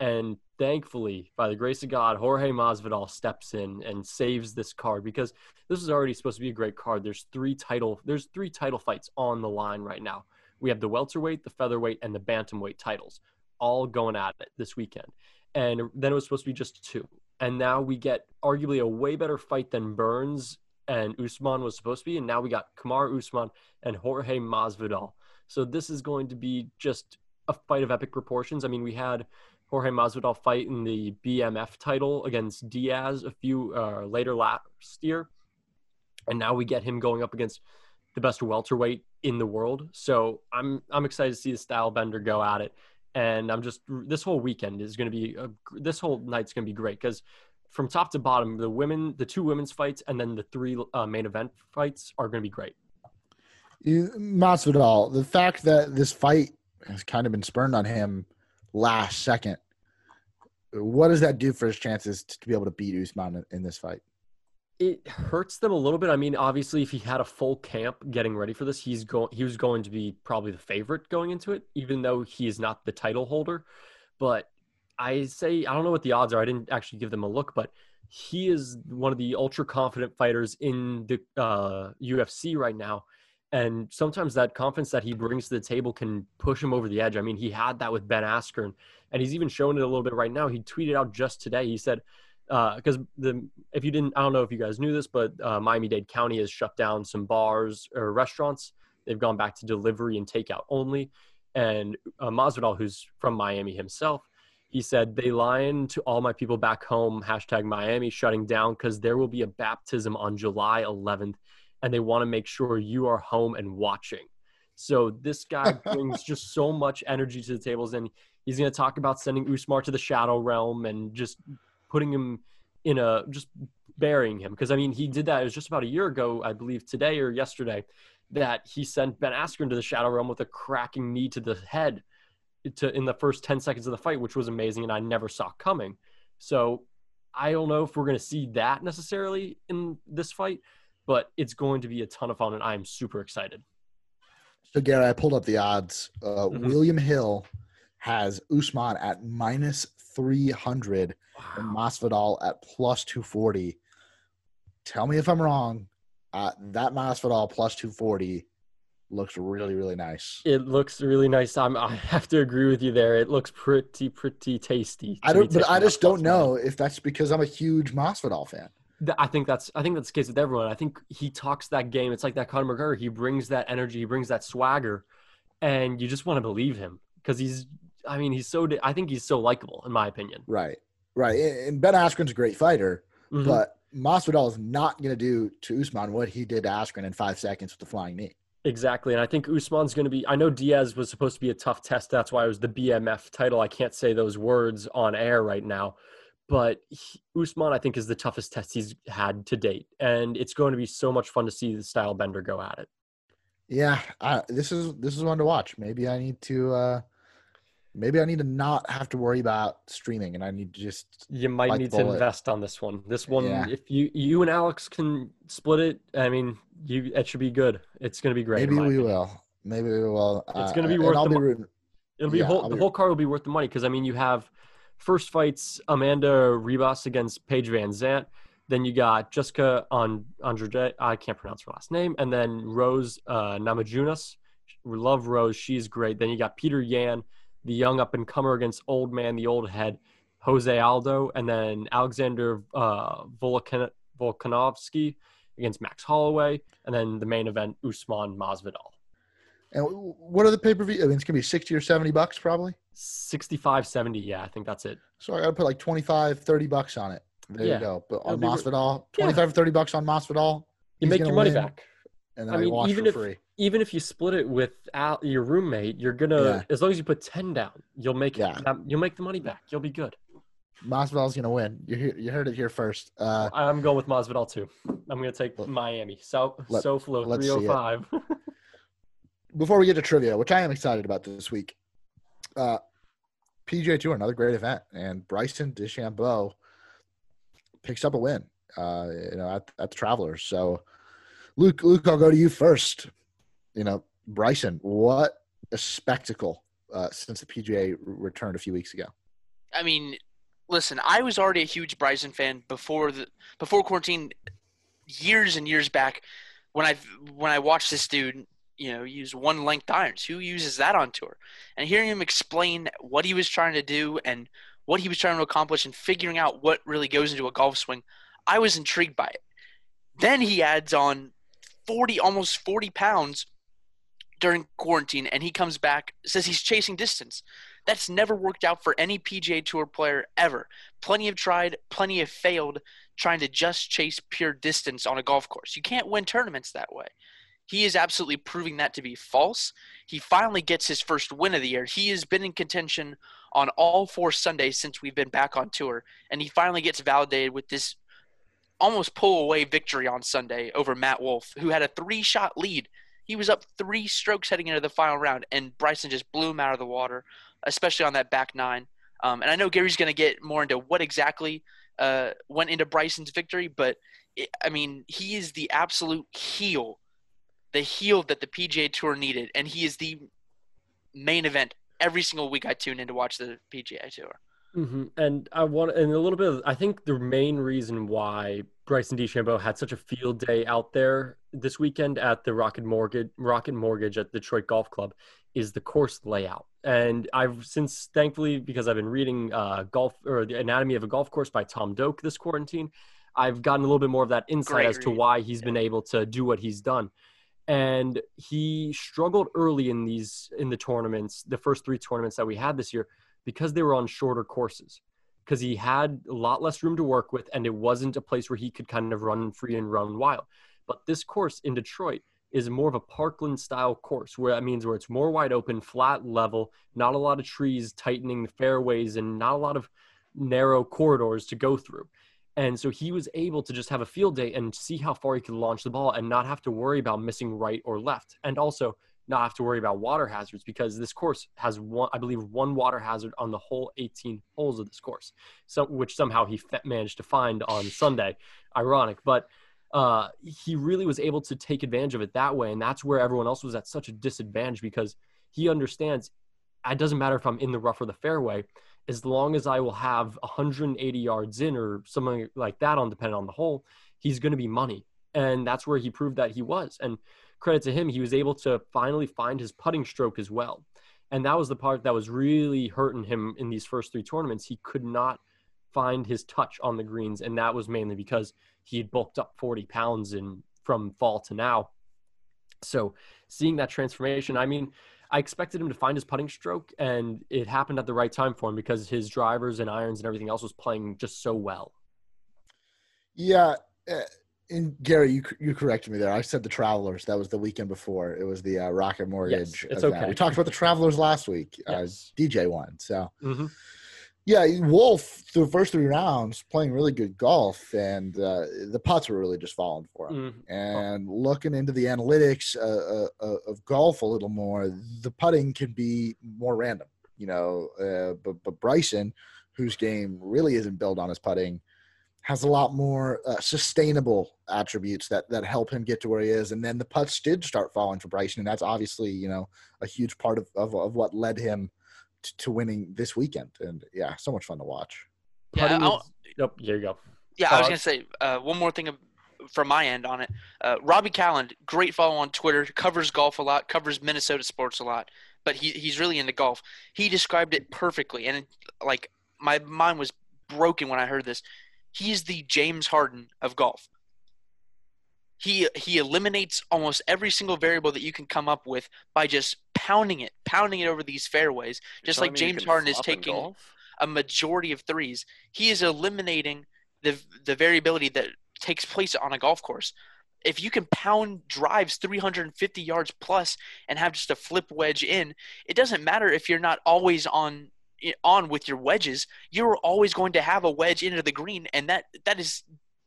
[SPEAKER 2] And thankfully, by the grace of God, Jorge Masvidal steps in and saves this card because this is already supposed to be a great card. There's three title there's three title fights on the line right now. We have the welterweight, the featherweight, and the bantamweight titles all going at it this weekend. And then it was supposed to be just two. And now we get arguably a way better fight than Burns and Usman was supposed to be. And now we got Kamar Usman and Jorge Masvidal. So this is going to be just a fight of epic proportions. I mean, we had Jorge Masvidal fight in the BMF title against Diaz a few uh, later last year, and now we get him going up against the best welterweight in the world. So I'm I'm excited to see the style bender go at it, and I'm just this whole weekend is going to be a, this whole night's going to be great because from top to bottom, the women, the two women's fights, and then the three uh, main event fights are going to be great.
[SPEAKER 1] Masvidal, the fact that this fight has kind of been spurned on him last second, what does that do for his chances to be able to beat Usman in, in this fight?
[SPEAKER 2] it hurts them a little bit. I mean, obviously, if he had a full camp getting ready for this, he's going. He was going to be probably the favorite going into it, even though he is not the title holder. But I say I don't know what the odds are. I didn't actually give them a look, but he is one of the ultra confident fighters in the uh, UFC right now. And sometimes that confidence that he brings to the table can push him over the edge. I mean, he had that with Ben Askren, and he's even showing it a little bit right now. He tweeted out just today. He said, because uh, the if you didn't, I don't know if you guys knew this, but uh, Miami Dade County has shut down some bars or restaurants. They've gone back to delivery and takeout only. And uh, Masvidal, who's from Miami himself, he said they lying to all my people back home. Hashtag Miami shutting down because there will be a baptism on July 11th, and they want to make sure you are home and watching. So this guy brings just so much energy to the tables, and he's going to talk about sending Usman to the shadow realm and just putting him in a just burying him because I mean he did that it was just about a year ago I believe today or yesterday that he sent Ben Askren to the shadow realm with a cracking knee to the head to in the first 10 seconds of the fight which was amazing and I never saw coming so I don't know if we're going to see that necessarily in this fight but it's going to be a ton of fun and I'm super excited
[SPEAKER 1] so Gary I pulled up the odds uh, mm-hmm. William Hill has Usman at minus 300 wow. and Masvidal at plus 240. Tell me if I'm wrong. Uh, that Masvidal plus 240 looks really, really nice.
[SPEAKER 2] It looks really nice. I'm, I have to agree with you there. It looks pretty, pretty tasty.
[SPEAKER 1] I don't, but I just don't know if that's because I'm a huge Masvidal fan.
[SPEAKER 2] I think that's I think that's the case with everyone. I think he talks that game. It's like that Conor McGregor. He brings that energy. He brings that swagger, and you just want to believe him because he's I mean, he's so. I think he's so likable, in my opinion.
[SPEAKER 1] Right, right. And Ben Askren's a great fighter, mm-hmm. but Masvidal is not going to do to Usman what he did to Askren in five seconds with the flying knee.
[SPEAKER 2] Exactly, and I think Usman's going to be. I know Diaz was supposed to be a tough test. That's why it was the BMF title. I can't say those words on air right now, but he, Usman, I think, is the toughest test he's had to date, and it's going to be so much fun to see the style bender go at it.
[SPEAKER 1] Yeah, I, this is this is one to watch. Maybe I need to. uh maybe I need to not have to worry about streaming, and I need to just.
[SPEAKER 2] You might need to invest on this one. This one, yeah. if you you and Alex can split it, I mean, you it should be good. It's going to be great.
[SPEAKER 1] Maybe we opinion. will. Maybe we will.
[SPEAKER 2] It's going to be uh, worth. The, be rooting. It'll be yeah, whole, the whole card will be worth the money because I mean you have first fights Amanda Ribas against Paige VanZant. Then you got Jessica on Andrade. I can't pronounce her last name. And then Rose uh, Namajunas. We love Rose. She's great. Then you got Petr Yan the young up and comer against old man, the old head, Jose Aldo, and then Alexander uh, Volkan- Volkanovski against Max Holloway, and then the main event, Usman Masvidal.
[SPEAKER 1] And what are the pay per view? I mean, it's gonna be sixty or seventy bucks, probably.
[SPEAKER 2] 65, 70, Yeah, I think that's it.
[SPEAKER 1] So I gotta put like 25, 30 bucks on it. There yeah. you go. But on Masvidal, 25 yeah. or 30 bucks on Masvidal.
[SPEAKER 2] You make your money win, back.
[SPEAKER 1] And then I, mean, even if, free
[SPEAKER 2] even if you split it with your roommate, you're gonna yeah. as long as you put ten down, you'll make yeah. you'll make the money back. You'll be good.
[SPEAKER 1] Masvidal's gonna win. You you heard it here first. Uh,
[SPEAKER 2] I'm going with Masvidal too. I'm gonna take Miami. So let, SoFlo 305.
[SPEAKER 1] Before we get to trivia, which I am excited about this week, uh, PGA Tour, another great event, and Bryson DeChambeau picks up a win. Uh, you know, at, at the Travelers. So, Luke, Luke, I'll go to you first. You know, Bryson, what a spectacle uh, since the PGA returned a few weeks ago.
[SPEAKER 5] I mean, listen, I was already a huge Bryson fan before the before quarantine, years and years back, when I when I watched this dude, you know, use one length irons. Who uses that on tour? And hearing him explain what he was trying to do and what he was trying to accomplish, and figuring out what really goes into a golf swing, I was intrigued by it. Then he adds on forty, almost forty pounds during quarantine, and he comes back says he's chasing distance. That's never worked out for any PGA Tour player ever. Plenty have tried, plenty have failed trying to just chase pure distance on a golf course. You can't win tournaments that way. He is absolutely proving that to be false. He finally gets his first win of the year. He has been in contention on all four Sundays since we've been back on tour, and he finally gets validated with this almost pull away victory on Sunday over Matt Wolff, who had a three shot lead. He was up three strokes heading into the final round, and Bryson just blew him out of the water especially on that back nine. Um, and I know Gary's going to get more into what exactly uh, went into Bryson's victory, but it, I mean, he is the absolute heel, the heel that the PGA Tour needed, and he is the main event every single week I tune in to watch the PGA Tour.
[SPEAKER 2] Mm-hmm. And I want, and a little bit of, I think the main reason why Bryson DeChambeau had such a field day out there this weekend at the Rocket Mortgage, Rocket Mortgage at Detroit Golf Club is the course layout. And I've since, thankfully, because I've been reading uh, golf or the anatomy of a golf course by Tom Doak this quarantine, I've gotten a little bit more of that insight Great as read. to why he's yeah. been able to do what he's done. And he struggled early in these in the tournaments, the first three tournaments that we had this year, because they were on shorter courses. Because he had a lot less room to work with, and it wasn't a place where he could kind of run free and run wild. But this course in Detroit, is more of a parkland style course where that means where it's more wide open flat level not a lot of trees tightening the fairways and not a lot of narrow corridors to go through and so he was able to just have a field day and see how far he could launch the ball and not have to worry about missing right or left. And also not have to worry about water hazards because this course has one i believe one water hazard on the whole 18 holes of this course so which somehow he managed to find on sunday ironic. But uh, he really was able to take advantage of it that way. And that's where everyone else was at such a disadvantage because he understands it doesn't matter if I'm in the rough or the fairway, as long as I will have 180 yards in or something like that on depending on the hole, he's going to be money. And that's where he proved that he was. And credit to him, he was able to finally find his putting stroke as well. And that was the part that was really hurting him in these first three tournaments. He could not find his touch on the greens. And that was mainly because he had bulked up 40 pounds in from fall to now. So seeing that transformation, I mean, I expected him to find his putting stroke, and it happened at the right time for him because his drivers and irons and everything else was playing just so well.
[SPEAKER 1] Yeah, eh, and Gary, you you corrected me there. I said the Travelers. That was the weekend before. It was the uh, Rocket Mortgage.
[SPEAKER 2] Yes, it's event. okay.
[SPEAKER 1] We talked about the Travelers last week.
[SPEAKER 2] Yes.
[SPEAKER 1] Uh, DJ won. So.
[SPEAKER 2] Mm-hmm
[SPEAKER 1] yeah, Wolff through the first three rounds playing really good golf, and uh, the putts were really just falling for him.
[SPEAKER 2] Mm.
[SPEAKER 1] And looking into the analytics uh, uh, uh, of golf a little more, the putting can be more random, you know. Uh, but but Bryson, whose game really isn't built on his putting, has a lot more uh, sustainable attributes that that help him get to where he is. And then the putts did start falling for Bryson, and that's obviously you know a huge part of of, of what led him to winning this weekend. And yeah, so much fun to watch.
[SPEAKER 5] Yeah,
[SPEAKER 2] was, yep, there you go.
[SPEAKER 5] Yeah, I was gonna say uh, one more thing from my end on it. Uh, Robbie Calland, great follow on Twitter, covers golf a lot, covers Minnesota sports a lot, but he he's really into golf. He described it perfectly, and it, like my mind was broken when I heard this. He's the James Harden of golf. He he eliminates almost every single variable that you can come up with by just pounding it, pounding it over these fairways, You're just like James Harden is taking a majority of threes. He is eliminating the the variability that takes place on a golf course. If you can pound drives 350 yards plus and have just a flip wedge in, it doesn't matter if you're not always on on with your wedges. You're always going to have a wedge into the green, and that that is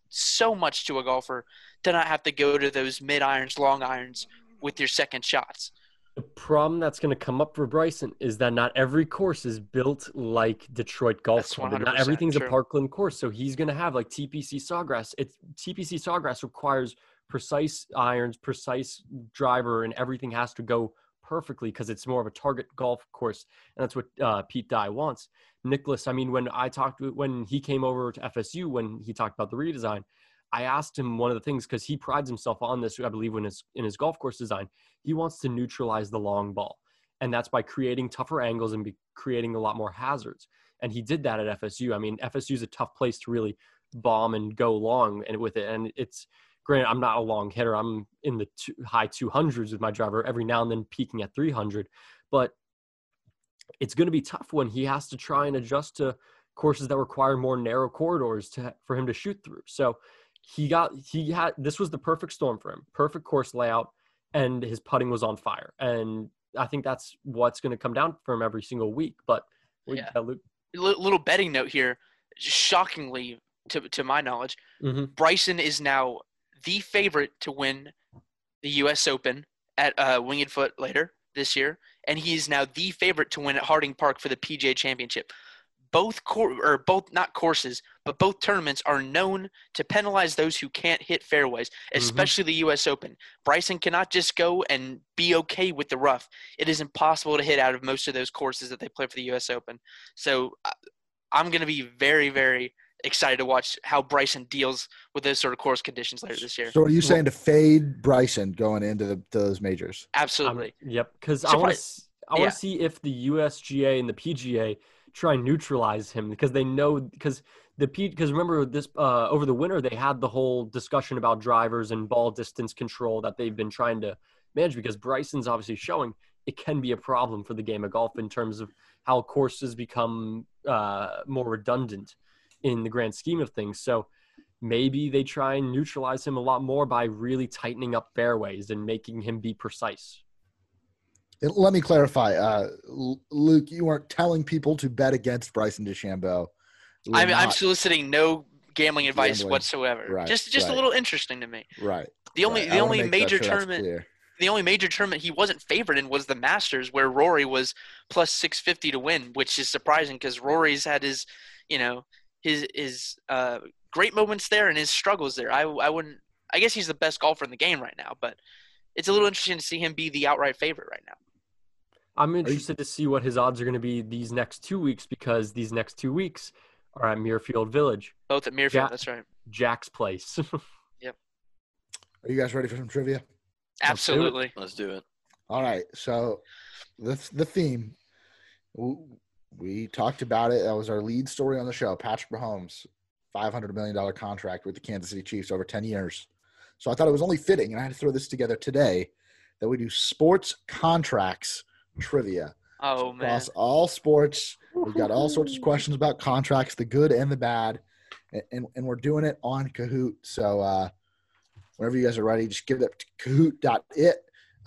[SPEAKER 5] so much to a golfer to not have to go to those mid irons, long irons with your second shots.
[SPEAKER 2] The problem that's going to come up for Bryson is that not every course is built like Detroit Golf Club. Not everything's
[SPEAKER 5] true.
[SPEAKER 2] a Parkland course, so he's going to have like TPC Sawgrass. It's TPC Sawgrass requires precise irons, precise driver, and everything has to go perfectly because it's more of a target golf course, and that's what uh, Pete Dye wants. Nicklaus, I mean, when I talked when he came over to FSU, when he talked about the redesign, I asked him one of the things because he prides himself on this. I believe when his in his golf course design, he wants to neutralize the long ball, and that's by creating tougher angles and be creating a lot more hazards. And he did that at FSU. I mean, FSU is a tough place to really bomb and go long and with it, and it's granted I'm not a long hitter. I'm in the two, high 200s with my driver every now and then peaking at 300, but it's going to be tough when he has to try and adjust to courses that require more narrow corridors to for him to shoot through. So he got he had this was the perfect storm for him. Perfect course layout and his putting was on fire. And I think that's what's going to come down for him every single week. But we
[SPEAKER 5] Yeah.
[SPEAKER 2] Luke.
[SPEAKER 5] Li- little betting note here. Shockingly, to to my knowledge,
[SPEAKER 2] Mhm.
[SPEAKER 5] Bryson is now the favorite to win the U.S. Open at uh, Winged Foot later this year, and he is now the favorite to win at Harding Park for the PGA Championship. Both cor- or both not courses, but both tournaments are known to penalize those who can't hit fairways, especially the U.S. Open. Bryson cannot just go and be okay with the rough. It is impossible to hit out of most of those courses that they play for the U.S. Open. So uh, I'm going to be very, very excited to watch how Bryson deals with those sort of course conditions later this year.
[SPEAKER 1] So are you saying to fade Bryson going into the, those majors?
[SPEAKER 2] I'm-
[SPEAKER 5] Absolutely.
[SPEAKER 2] yep. Because I want to I want
[SPEAKER 5] yeah.
[SPEAKER 2] to see if the USGA and the PGA try and neutralize him because they know because the because remember this uh, over the winter they had the whole discussion about drivers and ball distance control that they've been trying to manage because Bryson's obviously showing it can be a problem for the game of golf in terms of how courses become uh, more redundant in the grand scheme of things. So maybe they try and neutralize him a lot more by really tightening up fairways and making him be precise.
[SPEAKER 1] Let me clarify, uh, Luke. You weren't telling people to bet against Bryson DeChambeau.
[SPEAKER 5] I'm, I'm soliciting no gambling advice
[SPEAKER 1] Gambling.
[SPEAKER 5] whatsoever.
[SPEAKER 1] Right,
[SPEAKER 5] just just
[SPEAKER 1] right.
[SPEAKER 5] a little interesting to me.
[SPEAKER 1] right.
[SPEAKER 5] The only
[SPEAKER 1] right.
[SPEAKER 5] the only major
[SPEAKER 1] sure
[SPEAKER 5] tournament the only major tournament he wasn't favored in was the Masters, where Rory was plus six fifty to win, which is surprising because Rory's had his, you know, his his uh, great moments there and his struggles there. I I wouldn't. I guess he's the best golfer in the game right now, but it's a little interesting to see him be the outright favorite right now.
[SPEAKER 2] I'm interested to see what his odds are going to be these next two weeks because these next two weeks are at Muirfield Village,
[SPEAKER 5] Both at Muirfield,
[SPEAKER 2] Yeah.
[SPEAKER 5] that's right.
[SPEAKER 2] Jack's place. Yep.
[SPEAKER 1] Are you guys ready for some trivia?
[SPEAKER 2] Let's do it.
[SPEAKER 5] Absolutely.
[SPEAKER 3] Let's do it.
[SPEAKER 1] All right. So the the theme we talked about it. That was our lead story on the show. Patrick Mahomes, five hundred million dollar contract with the Kansas City Chiefs over ten years. So I thought it was only fitting, and I had to throw this together today that we do sports contracts trivia
[SPEAKER 5] Oh man.
[SPEAKER 1] across all sports. We've got all sorts of questions about contracts, the good and the bad, and and, and we're doing it on Kahoot. So uh, whenever you guys are ready, just give it up to Kahoot.it.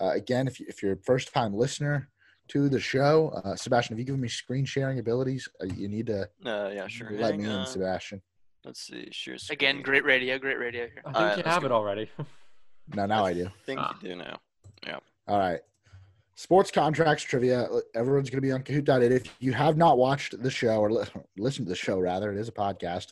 [SPEAKER 1] Uh, again, if you, if you're a first time listener to the show, uh, Sebastian, have you given me screen sharing abilities, uh, you need to
[SPEAKER 3] Uh, yeah, sure.
[SPEAKER 1] let
[SPEAKER 3] Hang
[SPEAKER 1] me in. Sebastian.
[SPEAKER 3] Let's see. Share
[SPEAKER 5] Again, great radio, great radio here.
[SPEAKER 2] I think
[SPEAKER 3] Alright,
[SPEAKER 2] you
[SPEAKER 3] let's
[SPEAKER 2] have it already.
[SPEAKER 1] No, now I do.
[SPEAKER 3] I think
[SPEAKER 2] Ah.
[SPEAKER 3] you do now. Yeah.
[SPEAKER 1] All right. Sports contracts trivia. Everyone's going to be on Kahoot.it. If you have not watched the show or li- listened to the show, rather, it is a podcast.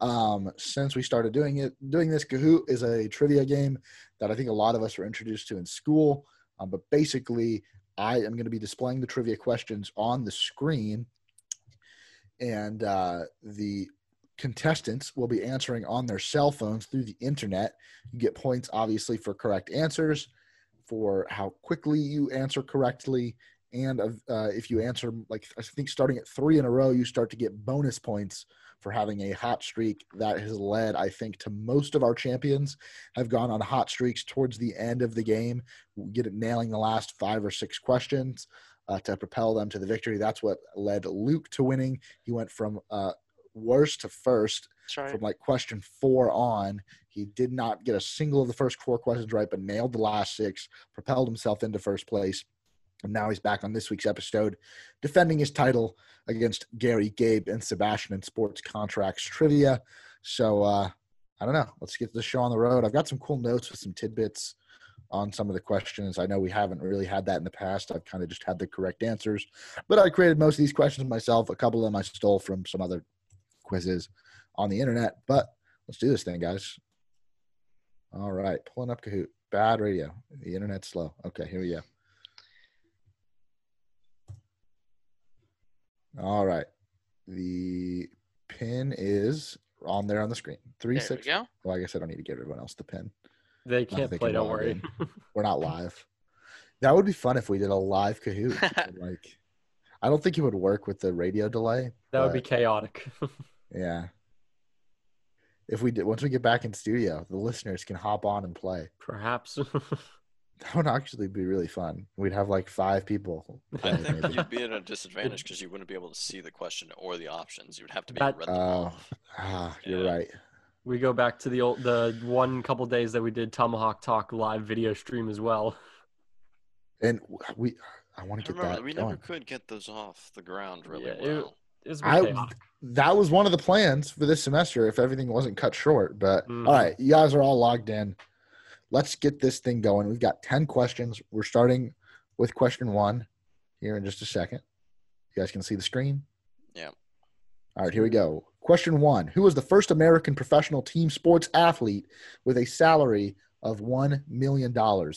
[SPEAKER 1] Um, since we started doing it, doing this, Kahoot is a trivia game that I think a lot of us were introduced to in school. Um, but basically, I am going to be displaying the trivia questions on the screen, and uh, the contestants will be answering on their cell phones through the internet. You get points, obviously, for correct answers for how quickly you answer correctly. And uh, if you answer, like, I think starting at three in a row, you start to get bonus points for having a hot streak that has led, I think, to most of our champions have gone on hot streaks towards the end of the game, get it nailing the last five or six questions uh, to propel them to the victory. That's what led Luke to winning. He went from uh, worst to first
[SPEAKER 5] right.
[SPEAKER 1] from like question four on. He did not get a single of the first four questions right, but nailed the last six, propelled himself into first place. And now he's back on this week's episode, defending his title against Gary, Gabe, and Sebastian in sports contracts trivia. So uh, I don't know. Let's get the show on the road. I've got some cool notes with some tidbits on some of the questions. I know we haven't really had that in the past. I've kind of just had the correct answers, but I created most of these questions myself. A couple of them I stole from some other quizzes on the internet, but let's do this thing, guys. All right, pulling up Kahoot. Bad radio. The internet's slow. Okay, here we go. All right. The pin is on there on the screen. Three
[SPEAKER 5] There
[SPEAKER 1] six.
[SPEAKER 5] we go.
[SPEAKER 1] Well, I guess I don't need to give everyone else the pin.
[SPEAKER 2] They can't
[SPEAKER 1] thinking
[SPEAKER 2] play. Don't worry.
[SPEAKER 1] in. We're not live. That would be fun if we did a live Kahoot. like, I don't think it would work with the radio delay.
[SPEAKER 2] that would be chaotic.
[SPEAKER 1] yeah. If we did, once we get back in studio, the listeners can hop on and play.
[SPEAKER 2] Perhaps.
[SPEAKER 1] That would actually be really fun. We'd have like five people.
[SPEAKER 3] I think
[SPEAKER 1] maybe.
[SPEAKER 3] you'd be at a disadvantage because you wouldn't be able to see the question or the options. You would have to be
[SPEAKER 2] That-
[SPEAKER 3] read them
[SPEAKER 1] Oh, ah, you're
[SPEAKER 3] Yeah.
[SPEAKER 1] right.
[SPEAKER 2] we go back to the old, the one couple days that we did Tomahawk Talk live video stream as well.
[SPEAKER 1] And we, I want to get
[SPEAKER 3] remember
[SPEAKER 1] that
[SPEAKER 3] we
[SPEAKER 1] going.
[SPEAKER 3] never could get those off the ground really
[SPEAKER 2] Yeah,
[SPEAKER 3] well.
[SPEAKER 2] It was
[SPEAKER 1] I- that was one of the plans for this semester if everything wasn't cut short. But
[SPEAKER 2] Mhm.
[SPEAKER 1] all right, you guys are all logged in. Let's get this thing going. We've got 10 questions. We're starting with question one here in just a second. You guys can see the screen?
[SPEAKER 3] Yeah.
[SPEAKER 1] All right, here we go. Question one Who was the first American professional team sports athlete with a salary of $1 million?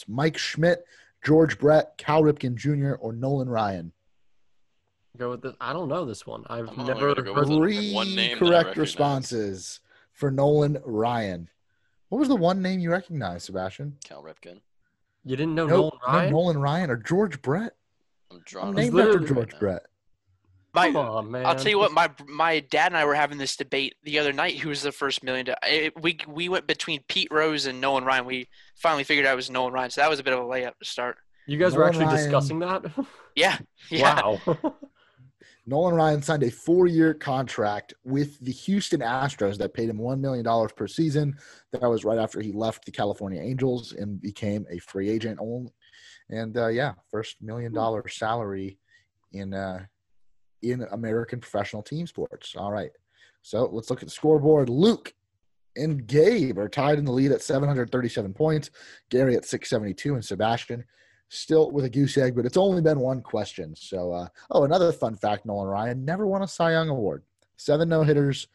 [SPEAKER 1] Mike Schmidt, George Brett, Cal Ripken Jr., or Nolan Ryan?
[SPEAKER 2] Go with this. I don't know this one. I've
[SPEAKER 3] I'm
[SPEAKER 2] never
[SPEAKER 3] go
[SPEAKER 2] heard.
[SPEAKER 1] Three
[SPEAKER 3] one name
[SPEAKER 1] correct responses for Nolan Ryan. What was the one name you recognized, Sebastian?
[SPEAKER 3] Cal Ripken.
[SPEAKER 2] You didn't know
[SPEAKER 1] Nope,
[SPEAKER 2] Nolan Ryan?
[SPEAKER 1] No, Nolan Ryan or George Brett.
[SPEAKER 3] I'm
[SPEAKER 1] I'm
[SPEAKER 3] drawing.
[SPEAKER 1] named
[SPEAKER 2] literally
[SPEAKER 1] after George
[SPEAKER 3] now.
[SPEAKER 1] Brett.
[SPEAKER 5] My,
[SPEAKER 2] Come on, man.
[SPEAKER 5] I'll tell you what, my my dad and I were having this debate the other night. Who was the first million? Do- it, we we went between Pete Rose and Nolan Ryan. We finally figured out it was Nolan Ryan, so that was a bit of a layup to start.
[SPEAKER 2] You guys were actually
[SPEAKER 1] Ryan-
[SPEAKER 2] discussing that?
[SPEAKER 5] Yeah, yeah.
[SPEAKER 2] Wow.
[SPEAKER 1] Nolan Ryan signed a four-year contract with the Houston Astros that paid him one million dollars per season. That was right after he left the California Angels and became a free agent. Only, and uh, yeah, first million dollar salary in uh, in American professional team sports. All right, so let's look at the scoreboard. Luke and Gabe are tied in the lead at 737 points. Gary at 672, and Sebastian still with a goose egg, but it's only been one question. So, uh, oh, another fun fact: Nolan Ryan never won a Cy Young award. Seven no hitters,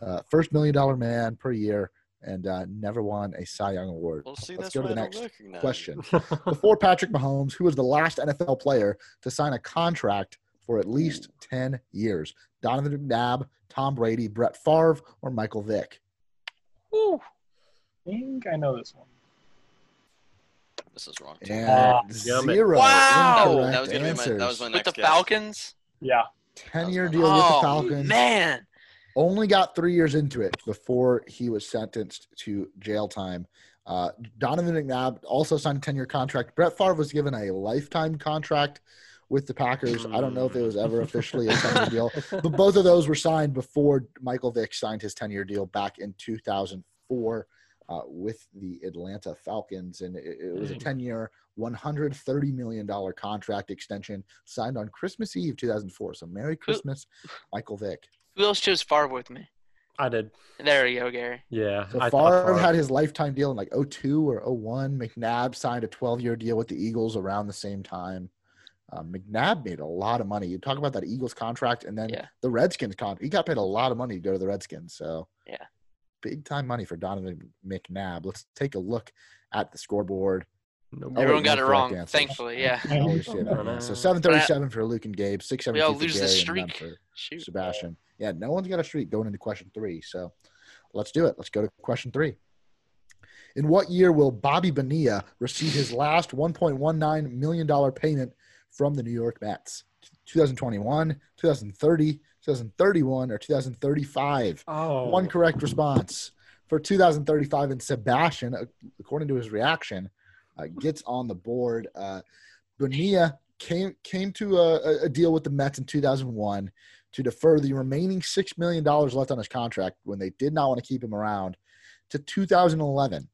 [SPEAKER 1] uh, first million dollar man per year, and uh, never won a Cy Young award.
[SPEAKER 3] Well, see,
[SPEAKER 1] Let's
[SPEAKER 3] that's
[SPEAKER 1] go to the
[SPEAKER 3] I
[SPEAKER 1] next question. Before Patrick Mahomes, who was the last NFL player to sign a contract for at least 10 years? Donovan McNabb, Tom Brady, Brett Favre, or Michael Vick?
[SPEAKER 5] Woo.
[SPEAKER 4] I think I know this one.
[SPEAKER 3] This is wrong. too.
[SPEAKER 1] And
[SPEAKER 4] Ah,
[SPEAKER 2] damn it.
[SPEAKER 1] zero
[SPEAKER 5] Wow.
[SPEAKER 1] incorrect
[SPEAKER 3] That was gonna be my-
[SPEAKER 1] answers.
[SPEAKER 3] that was my
[SPEAKER 5] With the
[SPEAKER 3] guess.
[SPEAKER 5] Falcons.
[SPEAKER 4] Yeah.
[SPEAKER 1] 10 year deal
[SPEAKER 3] was
[SPEAKER 1] with the
[SPEAKER 5] Oh
[SPEAKER 1] Falcons.
[SPEAKER 5] man.
[SPEAKER 1] only got three years into it before he was sentenced to jail time. Uh, Donovan McNabb also signed a 10 year contract. Brett Favre was given a lifetime contract with the Packers. I don't know if it was ever officially a 10 year deal, but both of those were signed before Michael Vick signed his 10 year deal back in 2004 uh, with the Atlanta Falcons. And it, it was a 10 year, $130 million contract extension signed on Christmas Eve 2004. So Merry Christmas, Michael Vick.
[SPEAKER 5] Who else chose Favre with me?
[SPEAKER 2] I did.
[SPEAKER 5] There you go, Gary.
[SPEAKER 2] Yeah.
[SPEAKER 1] So
[SPEAKER 2] I thought
[SPEAKER 1] Favre had his lifetime deal in like 02 or 01. McNabb signed a 12 year deal with the Eagles around the same time. Um, McNabb made a lot of money. You talk about that Eagles contract and then
[SPEAKER 5] Yeah.
[SPEAKER 1] the Redskins contract. He got paid a lot of money to go to the Redskins. So
[SPEAKER 5] Yeah.
[SPEAKER 1] Big time money for Donovan McNabb. Let's take a look at the scoreboard.
[SPEAKER 2] Nope.
[SPEAKER 5] Everyone
[SPEAKER 1] wait,
[SPEAKER 5] got it wrong,
[SPEAKER 1] answers.
[SPEAKER 5] thankfully. Yeah.
[SPEAKER 1] I always say that.
[SPEAKER 2] Oh,
[SPEAKER 1] man. So 737 for Luke and Gabe,
[SPEAKER 5] We
[SPEAKER 1] 672
[SPEAKER 5] all
[SPEAKER 1] for
[SPEAKER 5] lose the
[SPEAKER 1] Gary and
[SPEAKER 5] streak. Shoot.
[SPEAKER 1] Sebastian. Yeah, no one's got a streak going into question three. So let's do it. Let's go to question three. In what year will Bobby Bonilla receive his last $1.19 million payment from the New York Mets? 2021, 2030, 2031, or 2035?
[SPEAKER 2] Oh.
[SPEAKER 1] One correct response for 2035. And Sebastian, uh, according to his reaction, uh, gets on the board. Uh, Bonilla came came to a, a deal with the Mets in 2001 to defer the remaining six million dollars left on his contract when they did not want to keep him around to 2011,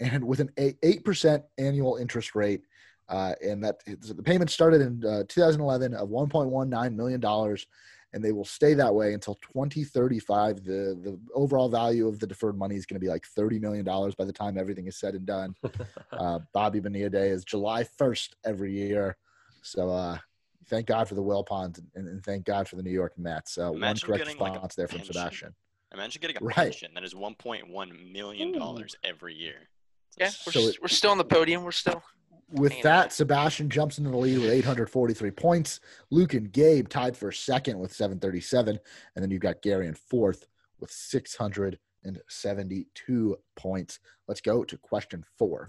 [SPEAKER 1] and with an eight percent annual interest rate. Uh, and that the payment started in uh, 2011 of 1.19 million dollars, and they will stay that way until 2035. The the overall value of the deferred money is going to be like 30 million dollars by the time everything is said and done. uh, Bobby Bonilla Day is July 1st every year, so uh, thank God for the Wilpons and, and thank God for the New York Mets. Uh, one
[SPEAKER 3] Imagine
[SPEAKER 1] correct
[SPEAKER 3] getting, like,
[SPEAKER 1] response there from
[SPEAKER 3] pension.
[SPEAKER 1] Sebastian.
[SPEAKER 3] Imagine getting a
[SPEAKER 1] Right.
[SPEAKER 3] pension that is 1.1 million dollars every year.
[SPEAKER 5] Yeah, we're,
[SPEAKER 1] So it-
[SPEAKER 5] we're still on the podium. We're still.
[SPEAKER 1] With
[SPEAKER 5] Hang
[SPEAKER 1] that, Sebastian jumps into the lead with 843 points. Luke and Gabe tied for second with 737. And then you've got Gary in fourth with 672 points. Let's go to question four.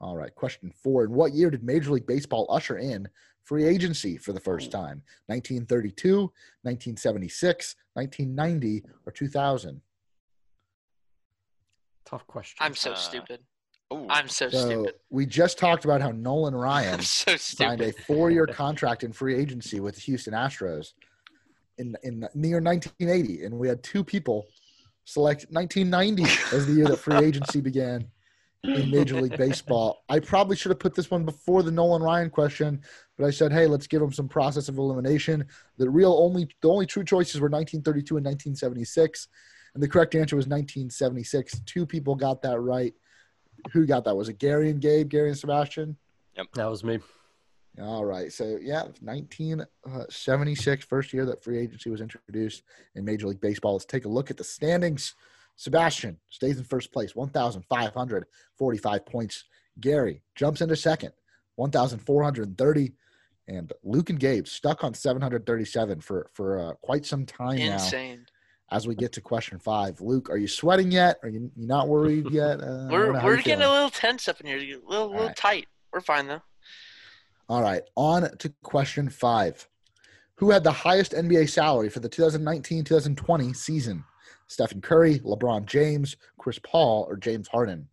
[SPEAKER 1] All right, question four. In what year did Major League Baseball usher in free agency for the first time? 1932, 1976, 1990, or 2000?
[SPEAKER 2] Tough question.
[SPEAKER 5] I'm so
[SPEAKER 3] Uh,
[SPEAKER 5] stupid.
[SPEAKER 3] Ooh,
[SPEAKER 5] I'm so,
[SPEAKER 1] So
[SPEAKER 5] stupid.
[SPEAKER 1] we just talked about how Nolan Ryan
[SPEAKER 5] so
[SPEAKER 1] signed a four-year contract in free agency with the Houston Astros in in the year 1980, and we had two people select 1990 as the year that free agency began in Major League Baseball. I probably should have put this one before the Nolan Ryan question, but I said, hey, let's give him some process of elimination. The real only the only true choices were 1932 and 1976, and the correct answer was 1976. Two people got that right. Who got that? Was it Gary and Gabe, Gary and Sebastian?
[SPEAKER 2] Yep, that was me.
[SPEAKER 1] All right. So, yeah, 1976, first year that free agency was introduced in Major League Baseball. Let's take a look at the standings. Sebastian stays in first place, 1,545 points. Gary jumps into second, 1,430. And Luke and Gabe stuck on 737 for, for uh, quite some time now
[SPEAKER 5] Insane.
[SPEAKER 1] As we get to question five. Luke, are you sweating yet? Are you you not worried yet? Uh,
[SPEAKER 5] We're we're getting
[SPEAKER 1] feeling.
[SPEAKER 5] a little tense up in here. A little, little
[SPEAKER 1] right.
[SPEAKER 5] tight. We're fine though.
[SPEAKER 1] All right, on to question five. Who had the highest NBA salary for the 2019 2020 season? Stephen Curry, LeBron James, Chris Paul, or James Harden?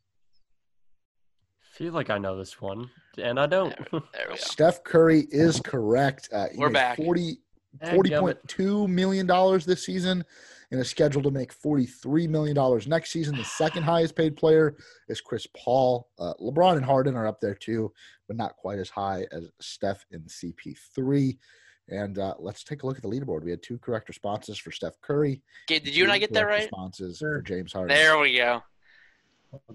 [SPEAKER 2] feel like I know this one, and I don't.
[SPEAKER 5] There we go.
[SPEAKER 1] Steph Curry is correct. Uh, he
[SPEAKER 5] We're
[SPEAKER 1] made
[SPEAKER 5] back.
[SPEAKER 1] 40,
[SPEAKER 2] Dadgummit.
[SPEAKER 1] $40.2 million this season and is scheduled to make $43 million next season. The second highest paid player is Chris Paul. Uh, LeBron and Harden are up there too, but not quite as high as Steph and CP3. And uh, let's take a look at the leaderboard. We had two correct responses for Steph Curry.
[SPEAKER 5] Gabe, did you and I get that right?
[SPEAKER 1] Responses
[SPEAKER 4] Sure.
[SPEAKER 1] for James Harden.
[SPEAKER 5] There we go.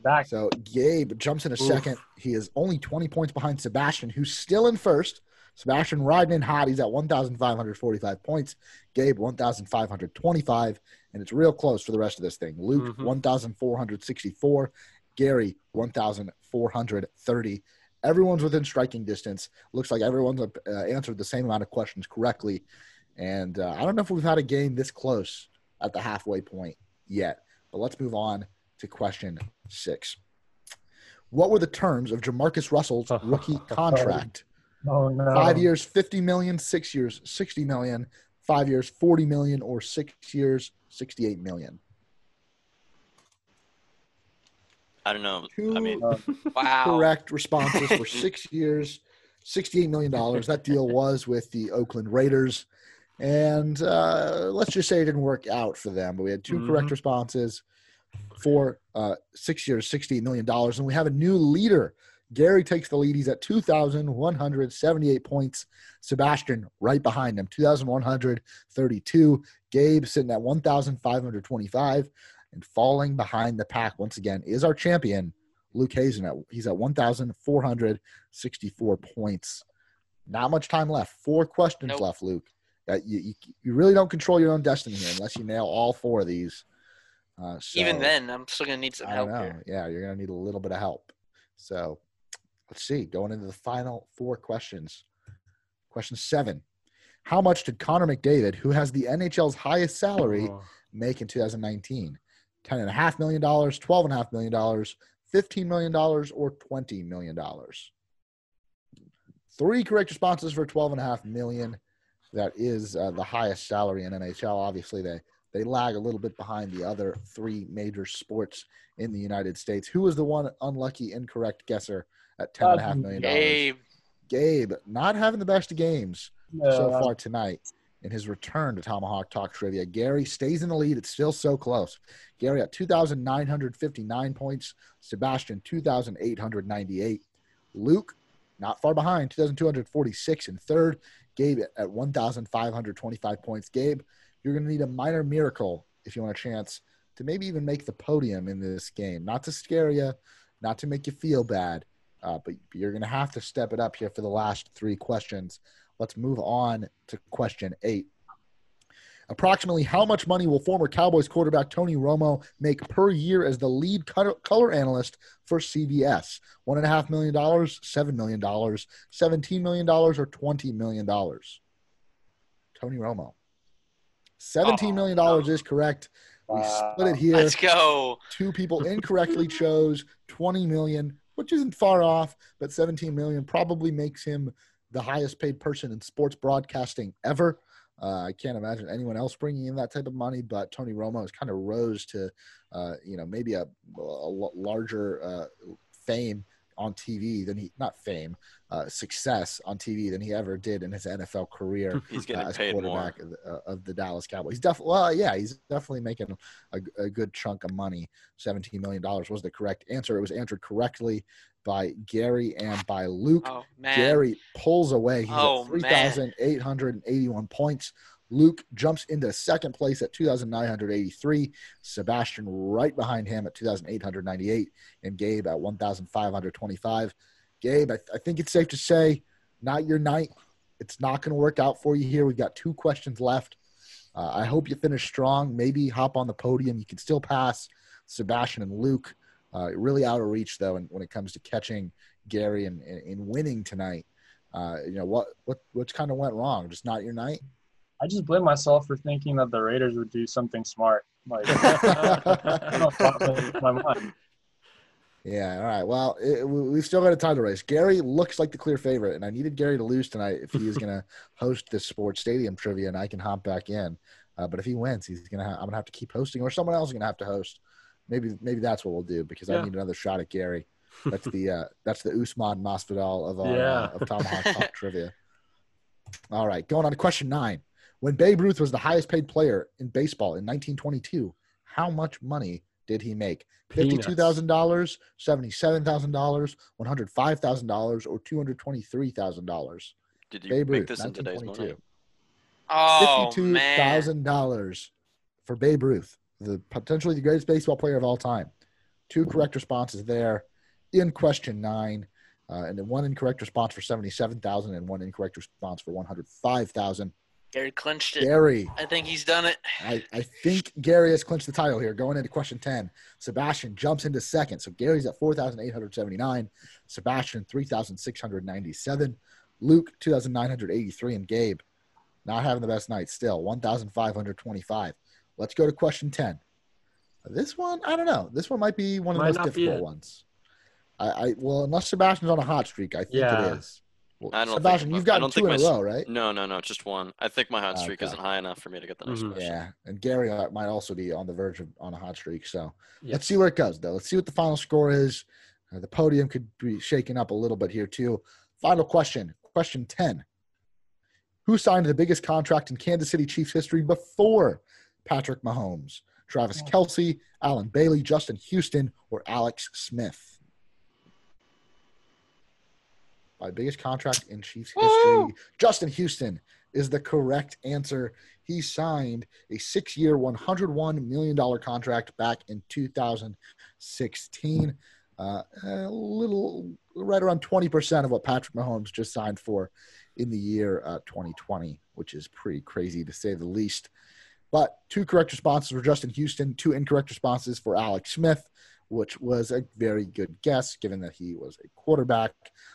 [SPEAKER 4] Back.
[SPEAKER 1] So Gabe jumps in a
[SPEAKER 2] Oof.
[SPEAKER 1] second. He is only 20 points behind Sebastian, who's still in first. Sebastian riding in hot. He's at 1,545 points. Gabe, 1,525. And it's real close for the rest of this thing. Luke,
[SPEAKER 2] Mhm.
[SPEAKER 1] 1,464. Gary, 1,430. Everyone's within striking distance. Looks like everyone's uh, answered the same amount of questions correctly. And uh, I don't know if we've had a game this close at the halfway point yet. But let's move on to question six. What were the terms of Jamarcus Russell's rookie contract?
[SPEAKER 4] Oh no.
[SPEAKER 1] Five years, 50 million, six years, 60 million, five years, 40 million, or six years, 68 million.
[SPEAKER 3] I don't know.
[SPEAKER 1] Two
[SPEAKER 3] I mean,
[SPEAKER 5] Wow.
[SPEAKER 1] correct responses for six years, $68 million. That deal was with the Oakland Raiders. And uh, let's just say it didn't work out for them, but we had 2 correct
[SPEAKER 2] Mhm.
[SPEAKER 1] responses for uh, six years, $68 million. And we have a new leader. Gary takes the lead. He's at 2,178 points. Sebastian right behind him, 2,132. Gabe sitting at 1,525 and falling behind the pack once again is our champion, Luke Hazen. At, he's at 1,464 points. Not much time left. Four questions
[SPEAKER 5] Nope.
[SPEAKER 1] left, Luke. Uh, you, you, you really don't control your own destiny here unless you nail all four of these. Uh,
[SPEAKER 5] Even then, I'm still gonna need some
[SPEAKER 1] I
[SPEAKER 5] help.
[SPEAKER 1] Yeah, you're gonna need a little bit of help. So let's see. Going into the final four questions. Question seven. How much did Connor McDavid, who has the NHL's highest salary,
[SPEAKER 2] Oh,
[SPEAKER 1] make in 2019? $10.5 million, $12.5 million, $15 million, or $20 million? Three correct responses for 12.5 million. That is uh, the highest salary in NHL. Obviously, they, they lag a little bit behind the other three major sports in the United States. Who was the one unlucky, incorrect guesser at $10.5 million?
[SPEAKER 5] Gabe,
[SPEAKER 1] Gabe, not having the best of games
[SPEAKER 4] Yeah,
[SPEAKER 1] so far tonight in his return to Tomahawk Talk Trivia. Gary stays in the lead. It's still so close. Gary at 2,959 points. Sebastian, 2,898. Luke not far behind, 2,246 in third. Gabe at 1,525 points. Gabe, you're going to need a minor miracle if you want a chance to maybe even make the podium in this game. Not to scare you, not to make you feel bad, uh, but you're going to have to step it up here for the last three questions. Let's move on to question eight. Approximately how much money will former Cowboys quarterback Tony Romo make per year as the lead color analyst for CBS? One and a half million dollars, seven million dollars, seventeen million dollars, or twenty million dollars? Tony Romo. Seventeen million dollars is correct. We split it here.
[SPEAKER 5] Let's go.
[SPEAKER 1] Two people incorrectly chose 20 million, which isn't far off, but 17 million probably makes him the highest paid person in sports broadcasting ever. Uh, I can't imagine anyone else bringing in that type of money, but Tony Romo has kind of rose to, uh, you know, maybe a, a larger uh, fame on TV than he not fame, uh, success on TV than he ever did in his NFL career.
[SPEAKER 3] He's getting
[SPEAKER 1] uh, as
[SPEAKER 3] paid
[SPEAKER 1] quarterback
[SPEAKER 3] more.
[SPEAKER 1] of the, uh, of the Dallas Cowboys. He's definitely well, yeah, he's definitely making a, a good chunk of money. Seventeen million dollars was the correct answer. It was answered correctly by Gary and by Luke.
[SPEAKER 5] Oh man.
[SPEAKER 1] Gary pulls away. He's
[SPEAKER 5] Oh, man.
[SPEAKER 1] 3,881 points. Luke jumps into second place at 2,983. Sebastian right behind him at 2,898. And Gabe at 1,525. Gabe, I, I think it's safe to say, not your night. It's not going to work out for you here. We've got two questions left. Uh, I hope you finish strong. Maybe hop on the podium. You can still pass Sebastian and Luke. Uh, really out of reach though, and when it comes to catching Gary and, and, and winning tonight. Uh, you know what what what's kind of went wrong? Just not your night.
[SPEAKER 4] I just blame myself for thinking that the Raiders would do something smart. Like, I don't know if that was my mind.
[SPEAKER 1] Yeah. All right. Well, it, we- we've still got a title race. Gary looks like the clear favorite, and I needed Gary to lose tonight if he is going to host this sports stadium trivia, and I can hop back in. Uh, but if he wins, he's gonna. Ha- I'm gonna have to keep hosting, or someone else is gonna have to host. Maybe maybe that's what we'll do because I need another shot at Gary. That's the uh, that's the Usman Masvidal of our
[SPEAKER 2] Yeah.
[SPEAKER 1] uh, of Tomahawk Talk trivia. All right, going on to question nine. When Babe Ruth was the highest paid player in baseball in 1922, how much money did he make? Fifty-two thousand dollars, seventy-seven thousand dollars, one hundred five thousand dollars, or two hundred twenty-three thousand dollars.
[SPEAKER 3] Did you
[SPEAKER 1] Babe
[SPEAKER 3] make
[SPEAKER 1] Ruth,
[SPEAKER 3] this in today's money?
[SPEAKER 1] 1922.
[SPEAKER 5] Oh
[SPEAKER 1] Fifty-two
[SPEAKER 5] man.
[SPEAKER 1] thousand dollars for Babe Ruth, the potentially the greatest baseball player of all time. Two correct responses there in question nine, uh, and then one incorrect response for seventy-seven thousand, and one incorrect response for one hundred five thousand.
[SPEAKER 5] Gary clinched it.
[SPEAKER 1] Gary,
[SPEAKER 5] I think he's done it.
[SPEAKER 1] I, I think Gary has clinched the title here. Going into question 10, Sebastian jumps into second. So Gary's at 4,879, Sebastian 3,697, Luke 2,983, and Gabe not having the best night still, 1,525. Let's go to question 10. This one, I don't know. This one might be one of the most difficult ones. I, I well, unless Sebastian's on a hot streak, I think
[SPEAKER 2] Yeah.
[SPEAKER 1] it is. Well,
[SPEAKER 3] I don't think
[SPEAKER 1] Sebastian,
[SPEAKER 3] my-
[SPEAKER 1] you've
[SPEAKER 3] got
[SPEAKER 1] two
[SPEAKER 3] think
[SPEAKER 1] in a
[SPEAKER 3] my s-
[SPEAKER 1] row, right?
[SPEAKER 3] No, no, no, just one. I think my hot streak
[SPEAKER 1] Okay.
[SPEAKER 3] isn't high enough for me to get the next
[SPEAKER 2] Mhm.
[SPEAKER 3] question.
[SPEAKER 1] Yeah, and Gary uh, might also be on the verge of on a hot streak. So
[SPEAKER 2] Yes.
[SPEAKER 1] let's see where it goes, though. Let's see what the final score is. Uh, the podium could be shaken up a little bit here too. Final question, question ten: Who signed the biggest contract in Kansas City Chiefs history before Patrick Mahomes? Travis Kelce, Allen Bailey, Justin Houston, or Alex Smith? By biggest contract in Chiefs history,
[SPEAKER 5] Woo!
[SPEAKER 1] Justin Houston is the correct answer. He signed a six-year, $101 million contract back in 2016. Uh, a little, right around 20% of what Patrick Mahomes just signed for in the year uh, 2020, which is pretty crazy to say the least. But two correct responses for Justin Houston, two incorrect responses for Alex Smith, which was a very good guess given that he was a quarterback.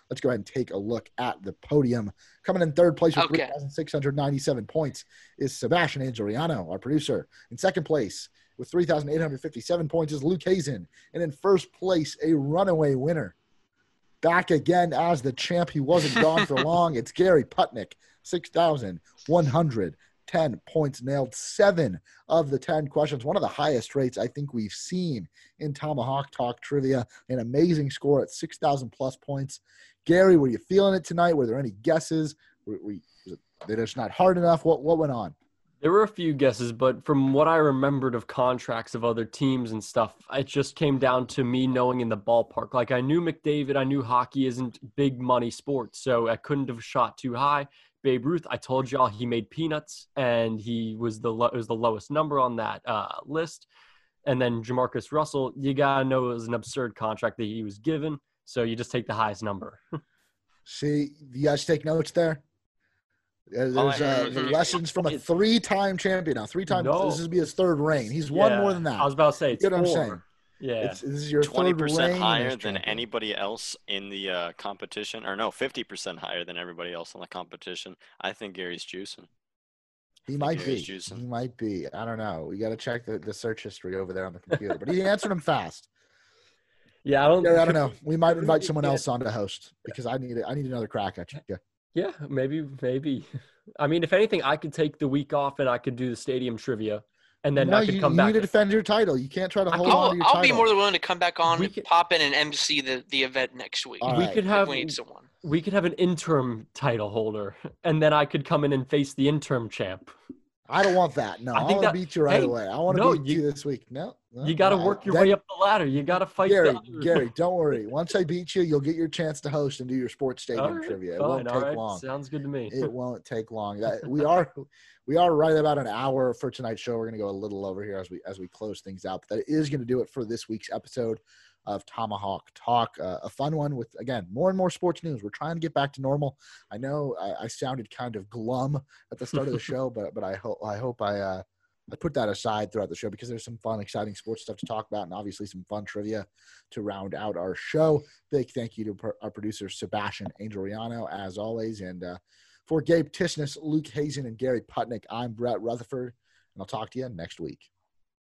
[SPEAKER 1] Let's go ahead and take a look at the podium. Coming in third place with
[SPEAKER 5] Okay.
[SPEAKER 1] 3,697 points is Sebastian Angeliano, our producer. In second place with 3,857 points is Luke Hazen. And in first place, a runaway winner. Back again as the champ. He wasn't gone for long. It's Gary Putnick, 6,110 points nailed. Seven of the 10 questions. One of the highest rates I think we've seen in Tomahawk Talk trivia. An amazing score at 6,000 plus points. Gary, were you feeling it tonight? Were there any guesses? Were, were they're just not hard enough? What, what went on?
[SPEAKER 2] There were a few guesses, but from what I remembered of contracts of other teams and stuff, it just came down to me knowing in the ballpark. Like I knew McDavid, I knew hockey isn't big money sports, so I couldn't have shot too high. Babe Ruth, I told y'all he made peanuts, and he was the lo- was the lowest number on that uh, list. And then Jamarcus Russell, you gotta know it was an absurd contract that he was given, so you just take the highest number.
[SPEAKER 1] See, you guys take notes there. Uh, There's
[SPEAKER 3] Oh,
[SPEAKER 1] uh, the
[SPEAKER 3] mhm.
[SPEAKER 1] lessons from a three-time champion now. Three-time.
[SPEAKER 2] No.
[SPEAKER 1] This is be his third reign. He's won
[SPEAKER 2] Yeah,
[SPEAKER 1] more than that.
[SPEAKER 2] I was about to say, it's
[SPEAKER 1] You know what I'm
[SPEAKER 2] four.
[SPEAKER 1] saying?
[SPEAKER 2] Yeah,
[SPEAKER 1] It's, this is your
[SPEAKER 3] Twenty
[SPEAKER 1] third
[SPEAKER 3] percent higher than anybody else in the uh, competition, or no, fifty percent higher than everybody else in the competition. I think Gary's juicing.
[SPEAKER 1] He might
[SPEAKER 3] Gary's
[SPEAKER 1] be.
[SPEAKER 3] juicing.
[SPEAKER 1] He might be. I don't know. We got to check the, the search history over there on the computer. But he answered him fast.
[SPEAKER 2] yeah. I don't.
[SPEAKER 1] Gary, I don't know. We might invite someone else on to host because I need it. I need another crack at you. Yeah.
[SPEAKER 2] Yeah, maybe, maybe. I mean, if anything, I could take the week off and I could do the stadium trivia, and then
[SPEAKER 1] no,
[SPEAKER 2] I could
[SPEAKER 1] you,
[SPEAKER 2] come
[SPEAKER 1] you
[SPEAKER 2] back.
[SPEAKER 1] need to defend your title. You can't try to hold on
[SPEAKER 5] I'll,
[SPEAKER 1] to your
[SPEAKER 5] I'll
[SPEAKER 1] title.
[SPEAKER 5] be more than willing to come back on,
[SPEAKER 2] We
[SPEAKER 5] and
[SPEAKER 2] could-
[SPEAKER 5] pop in and MC the, the event next week.
[SPEAKER 1] All
[SPEAKER 2] we
[SPEAKER 1] right.
[SPEAKER 2] could
[SPEAKER 5] if
[SPEAKER 2] have
[SPEAKER 5] we need someone.
[SPEAKER 2] we could have an interim title holder, and then I could come in and face the interim champ.
[SPEAKER 1] I don't want that. No,
[SPEAKER 2] I
[SPEAKER 1] I, want to beat you right
[SPEAKER 2] hey,
[SPEAKER 1] away. I want to
[SPEAKER 2] no,
[SPEAKER 1] beat you,
[SPEAKER 2] you-
[SPEAKER 1] this week. No, no,
[SPEAKER 2] You got to work your
[SPEAKER 1] then-
[SPEAKER 2] way up the ladder. You got to fight.
[SPEAKER 1] Gary, Gary, don't worry. Once I beat you, you'll get your chance to host and do your sports stadium
[SPEAKER 2] right,
[SPEAKER 1] trivia. It
[SPEAKER 2] fine,
[SPEAKER 1] won't take
[SPEAKER 2] right,
[SPEAKER 1] long.
[SPEAKER 2] Sounds good to me.
[SPEAKER 1] It won't take long. That we are we are right about an hour for tonight's show. We're gonna go a little over here as we as we close things out. But that is gonna do it for this week's episode of Tomahawk Talk. Uh, a fun one with again more and more sports news. We're trying to get back to normal. I know I, I sounded kind of glum at the start of the show, but but I hope I hope I uh, I put that aside throughout the show because there's some fun, exciting sports stuff to talk about, and obviously some fun trivia to round out our show. Big thank you to pro- our producer Sebastian Angeliano, as always, and uh, for Gabe Tisness, Luke Hazen, and Gary Putnick, I'm Brett Rutherford, and I'll talk to you next week.